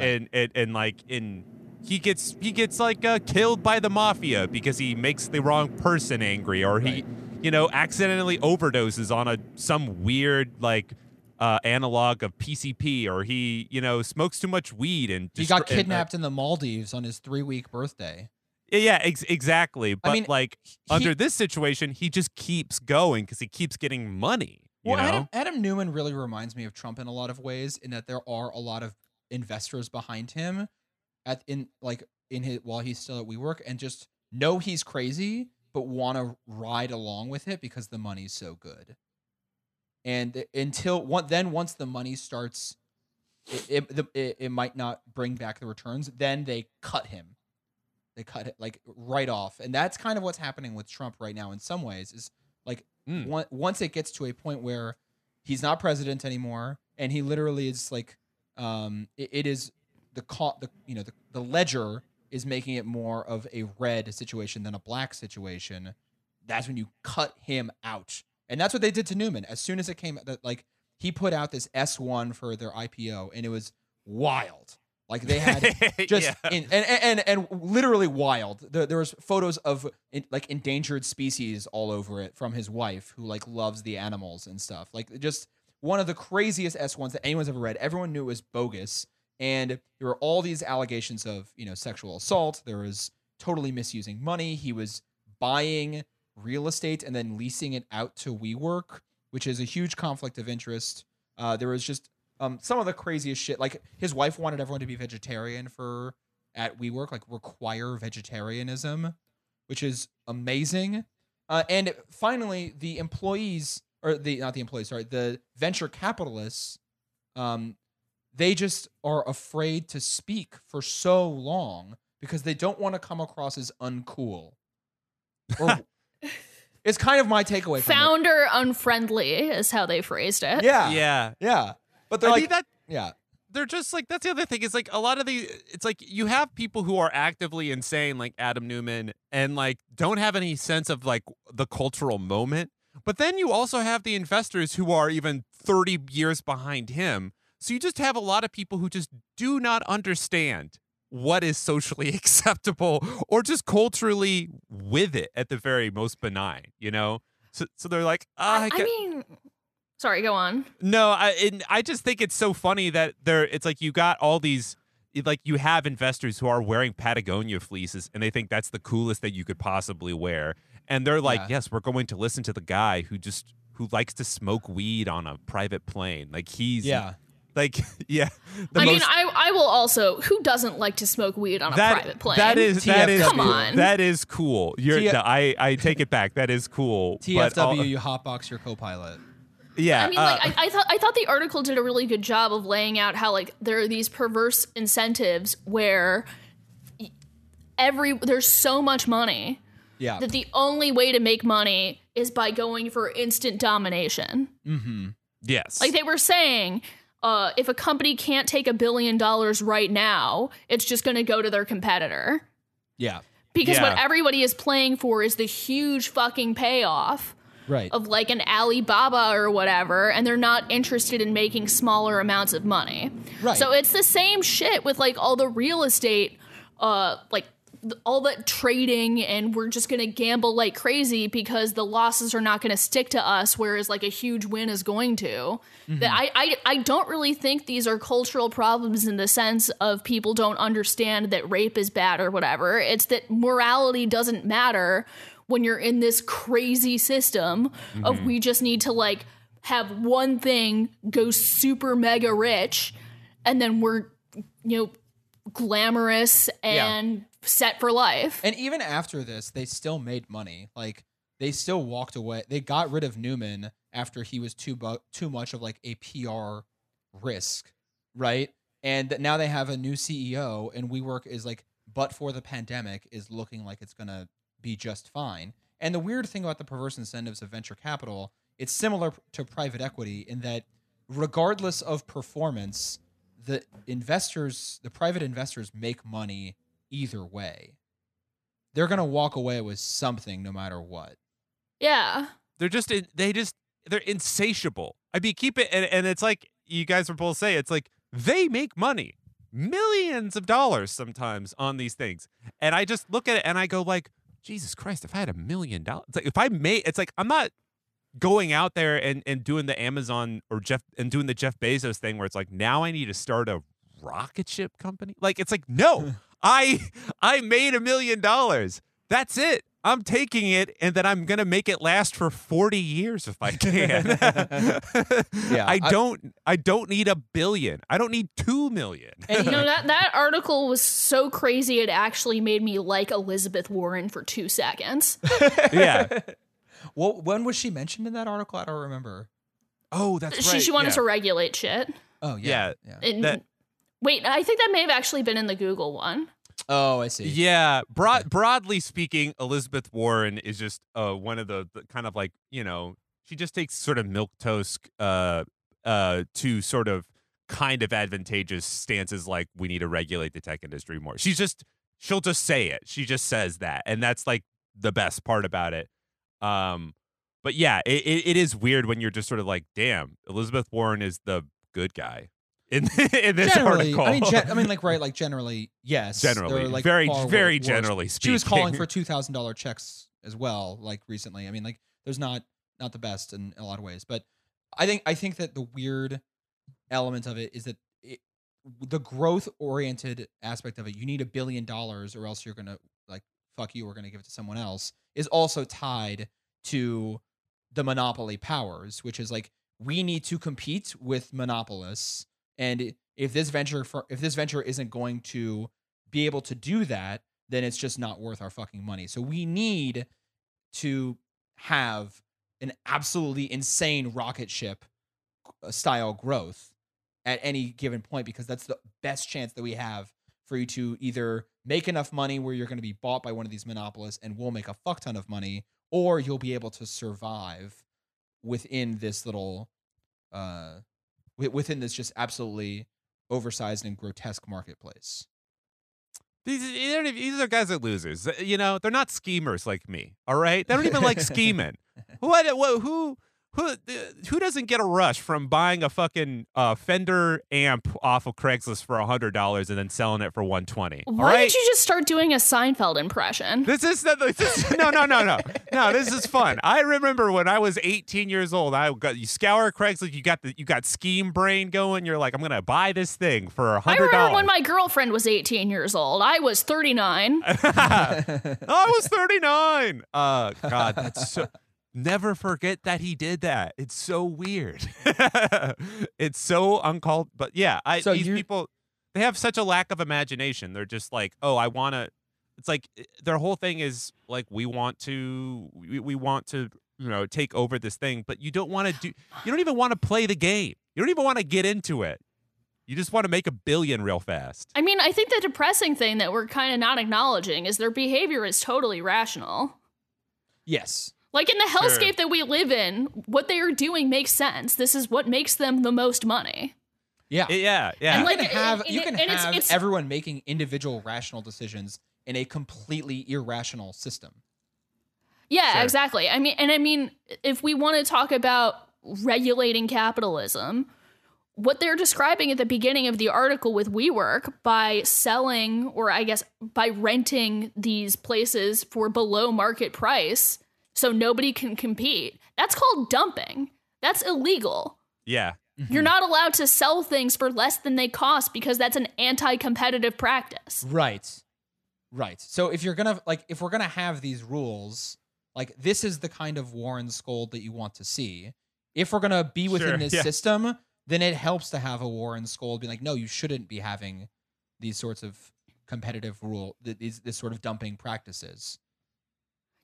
And and and like in. He gets he gets like uh, killed by the mafia because he makes the wrong person angry, or he Right. you know, accidentally overdoses on a some weird like uh, analog of PCP, or he, you know, smokes too much weed and He got and, uh, kidnapped in the Maldives on his three week birthday. yeah, yeah, ex- exactly. But mean, like he- under this situation, he just keeps going because he keeps getting money. You Well, know, Adam, Adam Neumann really reminds me of Trump in a lot of ways, in that there are a lot of investors behind him, at in like in his while he's still at WeWork, and just know he's crazy, but want to ride along with it because the money's so good. And until one, then once the money starts, it it, it it might not bring back the returns. Then they cut him. They cut it like right off, and that's kind of what's happening with Trump right now. In some ways, is like Mm. on- once it gets to a point where he's not president anymore, and he literally is like, um, it, it is the co- the you know the, the ledger is making it more of a red situation than a black situation. That's when you cut him out, and that's what they did to Neumann. As soon as it came, that like he put out this S one for their IPO, and it was wild. Like they had just Yeah. in, and, and and and literally wild. There, there was photos of in, like endangered species all over it from his wife, who like loves the animals and stuff. Like just one of the craziest S ones that anyone's ever read. Everyone knew it was bogus, and there were all these allegations of you know sexual assault. There was totally misusing money. He was buying real estate and then leasing it out to WeWork, which is a huge conflict of interest. Uh, there was just um, some of the craziest shit. Like his wife wanted everyone to be vegetarian for at WeWork, like require vegetarianism, which is amazing. Uh, and finally, the employees or the not the employees, sorry, the venture capitalists um, they just are afraid to speak for so long because they don't want to come across as uncool. Or it's kind of my takeaway from Founder unfriendly is how they phrased it. it. Yeah, yeah. yeah. But they're I like, that yeah, they're just like that's the other thing is like a lot of the it's like you have people who are actively insane like Adam Neumann and like don't have any sense of like the cultural moment but then you also have the investors who are even 30 years behind him so you just have a lot of people who just do not understand what is socially acceptable or just culturally with it at the very most benign you know so, so they're like ah, I, I ca- mean, sorry, go on. no, I and I just think it's so funny that there it's like you got all these like you have investors who are wearing Patagonia fleeces and they think that's the coolest that you could possibly wear. And they're like, Yeah. "Yes, we're going to listen to the guy who just who likes to smoke weed on a private plane." Like he's yeah. like yeah. the I mean, I I will also. Who doesn't like to smoke weed on a private plane? That is that is TFW. Come on. That is cool. You're T- no, I I take it back. That is cool. but TFW, all- you hotbox your co-pilot. yeah. I mean, uh, like I, I thought I thought the article did a really good job of laying out how like there are these perverse incentives where every there's so much money Yeah, that the only way to make money is by going for instant domination. mm-hmm. yes. Like they were saying, uh, if a company can't take a billion dollars right now, it's just going to go to their competitor. yeah, Because what everybody is playing for is the huge fucking payoff right. of like an Alibaba or whatever, and they're not interested in making smaller amounts of money. Right. So it's the same shit with like all the real estate, uh, like all that trading, and we're just gonna gamble like crazy because the losses are not gonna stick to us, whereas like a huge win is going to. Mm-hmm. That I, I I don't really think these are cultural problems in the sense of people don't understand that rape is bad or whatever. It's that morality doesn't matter when you're in this crazy system of mm-hmm. we just need to like have one thing go super mega rich and then we're you know glamorous and set for life. And even after this, they still made money. Like they still walked away. They got rid of Neumann after he was too bu- too much of like a PR risk, right? And now they have a new CEO, and WeWork is like, but for the pandemic, is looking like it's gonna be just fine. And the weird thing about the perverse incentives of venture capital, it's similar to private equity in that, regardless of performance, the investors, the private investors, make money either way they're gonna walk away with something no matter what. Yeah. they're just they just they're insatiable. I mean, keep it and, and it's like you guys were both say it's like they make money, millions of dollars sometimes on these things, and I just look at it and I go like, Jesus Christ, if I had a million dollars, it's like if I made, it's like I'm not going out there and and doing the Amazon or Jeff and doing the Jeff Bezos thing where it's like now I need to start a rocket ship company. Like it's like no, I I made a million dollars. That's it. I'm taking it and then I'm going to make it last for 40 years if I can. Yeah, I I- don't I don't need a billion. I don't need 2 million. And You know that that article was so crazy it actually made me like Elizabeth Warren for 2 seconds. yeah. well, when was she mentioned in that article? I don't remember. Oh, that's she right. she wanted yeah. to regulate shit. Oh yeah, Yeah. yeah. And- That- wait, I think that may have actually been in the Google one. Oh, I see. Yeah, broad, broadly speaking, Elizabeth Warren is just uh, one of the, the kind of like you know she just takes sort of milk toast uh, uh, to sort of kind of advantageous stances like we need to regulate the tech industry more. She's just she'll just say it. She just says that, and that's like the best part about it. Um, but yeah, it, it, it is weird when you're just sort of like, damn, Elizabeth Warren is the good guy in in this generally, article. I mean, gen- I mean, like right, like generally, yes. Generally, like, very- very generally She was calling for two thousand dollar checks as well, like recently. I mean, like there's not not the best in a lot of ways, but I think I think that the weird element of it is that it, the growth oriented aspect of it, you need a billion dollars or else you're gonna like fuck you, we're gonna give it to someone else, is also tied to the monopoly powers, which is like we need to compete with monopolists, and if this venture for, if this venture isn't going to be able to do that, then it's just not worth our fucking money. So we need to have an absolutely insane rocket ship uh, style growth at any given point because that's the best chance that we have for you to either make enough money where you're going to be bought by one of these monopolists and we'll make a fuck ton of money, or you'll be able to survive within this little, uh, within this just absolutely oversized and grotesque marketplace. These, they don't even- these are guys that losers. You know, they're not schemers like me. All right, they don't even like scheming. What? What? Who? Who? Who doesn't get a rush from buying a fucking uh, Fender amp off of Craigslist for hundred dollars and then selling it for one twenty? Why right. did you just start doing a Seinfeld impression? This is, the, this is no, no, no, no, no. This is fun. I remember when I was 18 years old. I got you scour Craigslist. You got the you got scheme brain going. You're like, I'm gonna buy this thing for a I hundred remember dollars. when my girlfriend was 18 years old. I was 39. I was 39. Uh, God, that's so. Never forget that he did that. It's so weird. it's so uncalled. But yeah, I So these people they have such a lack of imagination. They're just like, oh, I want to. It's like eh, their whole thing is like we want to we, we want to you know take over this thing, but you don't want to do. You don't even want to play the game. You don't even want to get into it. You just want to make a billion real fast. I mean, I think the depressing thing that we're kind of not acknowledging is their behavior is totally rational. Yes. Like in the Sure. hellscape that we live in, what they are doing makes sense. This is what makes them the most money. Yeah. Yeah, yeah. you like, can have and- you can and it's- it's- everyone making individual rational decisions in a completely irrational system. Yeah, Sure. exactly. I mean, and I mean, if we want to talk about regulating capitalism, what they're describing at the beginning of the article with WeWork by selling, or I guess by renting these places for below market price so nobody can compete, that's called dumping. That's illegal. yeah. You're not allowed to sell things for less than they cost because that's an anti competitive practice. Right. Right. So if you're gonna like if we're gonna have these rules, like this is the kind of Warren scold that you want to see. If we're gonna be within Sure, this yeah. system, then it helps to have a Warren scold be like, no, you shouldn't be having these sorts of competitive rule these this sort of dumping practices.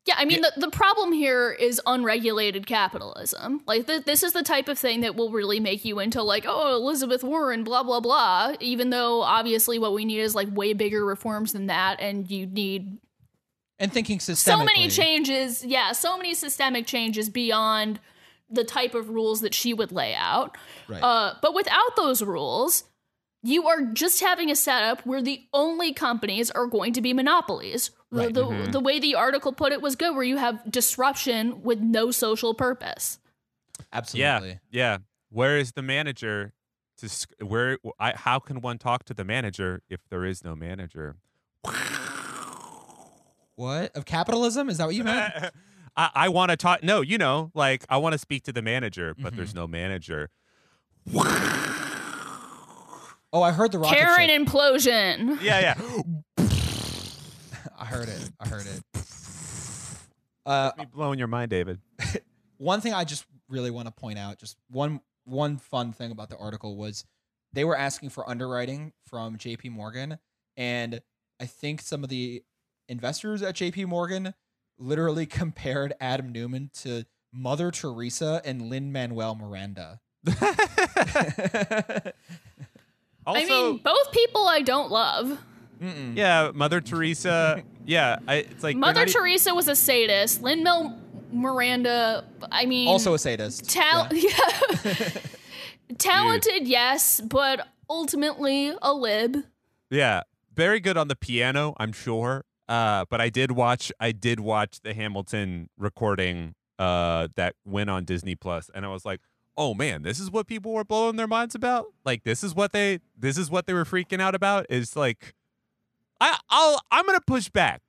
Yeah, I mean, the, the problem here is unregulated capitalism. Like, th- this is the type of thing that will really make you into, like, oh, Elizabeth Warren, blah, blah, blah. Even though, obviously, what we need is, like, way bigger reforms than that. And you need And thinking systemically. so many changes. Yeah, so many systemic changes beyond the type of rules that she would lay out. Right. Uh, but without those rules, you are just having a setup where the only companies are going to be monopolies. The- Right. The, the, way the article put it was good, where you have disruption with no social purpose. Absolutely. Yeah, yeah. Where is the manager? To where? I, how can one talk to the manager if there is no manager? What? Of capitalism? Is that what you meant? I, I want to talk. No, you know, like I want to speak to the manager, but Mm-hmm. there's no manager. Oh, I heard the rocket Karen ship. implosion. Yeah, yeah. I heard it. I heard it. Uh, Me blowing your mind, David. one thing I just really want to point out, just one one fun thing about the article was they were asking for underwriting from JP Morgan and I think some of the investors at JP Morgan literally compared Adam Neumann to Mother Teresa and Lin Manuel Miranda. Also, I mean, both people I don't love. Mm-mm. yeah, Mother Teresa. Yeah, I, it's like Mother not e- Teresa was a sadist. Lin Mel Miranda, I mean, Also a sadist. Tal- Yeah. yeah. talented, yes, but ultimately a lib. Yeah, very good on the piano, I'm sure. Uh, but I did watch I did watch the Hamilton recording uh that went on Disney Plus and I was like, "Oh man, this is what people were blowing their minds about? Like this is what they this is what they were freaking out about is like I I'll I'm going to push back.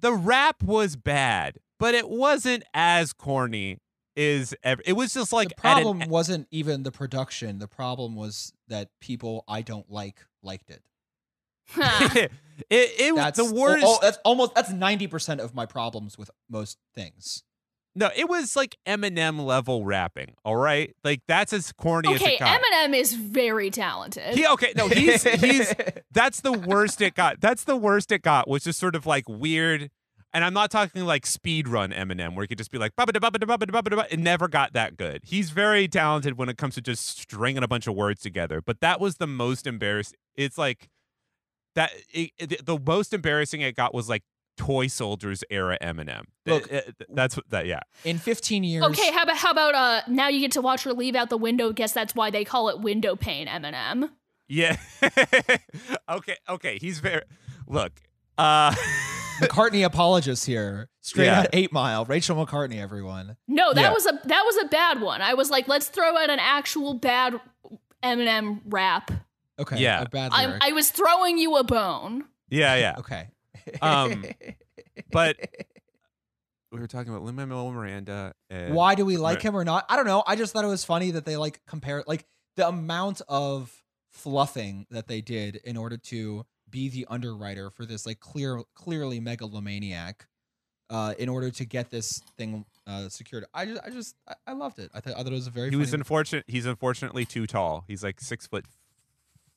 The rap was bad, but it wasn't as corny as ever. It was just like the at an- problem wasn't even the production. The problem was that people I don't like liked it. It it was That's the worst Oh, that's almost that's ninety percent of my problems with most things. No, it was like Eminem level rapping. All right, like that's as corny okay, as it got. Okay, Eminem is very talented. He okay, no, he's he's that's the worst it got. That's the worst it got. Was just sort of like weird. And I'm not talking like speed run Eminem, where he could just be like, "Bubba da bubba da bubba da bubba da bubba." It never got that good. He's very talented when it comes to just stringing a bunch of words together. But that was the most embarrassing. It's like that. It- the most embarrassing it got was like Toy Soldiers era Eminem. Look- Th- it- that's what that. Yeah. In 15 years. Okay, how about how about uh now you get to watch her leave out the window. Guess that's why they call it window pane, Eminem. Yeah. okay. Okay. He's very. Look. Uh. McCartney apologist here. Straight Yeah. out Eight Mile. Rachel McCartney, everyone. No, that Yeah. was a that was a bad one. I was like, let's throw out an actual bad Eminem rap. Okay. Yeah. A bad I. I was throwing you a bone. Yeah. Yeah. okay. Um, but we were talking about Lin Manuel Miranda. And, Why do we like him or not? I don't know. I just thought it was funny that they like compare like the amount of fluffing that they did in order to be the underwriter for this like clear clearly megalomaniac uh in order to get this thing uh secured. I just I just I, loved it. I thought I thought it was a very He was unfortunate. He's unfortunately too tall. He's like six foot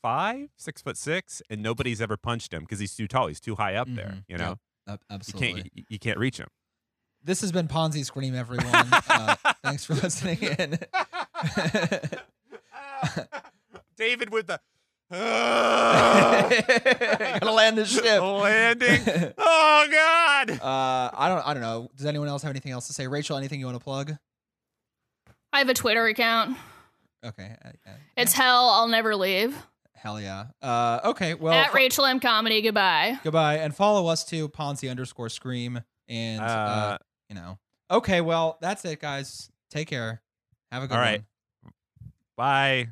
five, six foot six, and nobody's ever punched him because he's too tall. He's too high up there. Mhm. You know, Yep. Ab- you absolutely. can't you, you can't reach him. This has been Ponzi Scream, everyone. uh, thanks for listening in. David with the Gotta land this ship. landing. Oh God. Uh, I don't. I don't know. Does anyone else have anything else to say? Rachel, anything you want to plug? I have a Twitter account. Okay. uh, yeah. It's hell. I'll never leave. Hell yeah. Uh, okay. Well, At fo- Rachel M Comedy. Goodbye. goodbye, and follow us to Ponzi underscore Scream, and uh, Uh, you know. Okay. Well, that's it, guys. Take care. Have a good All one. bye.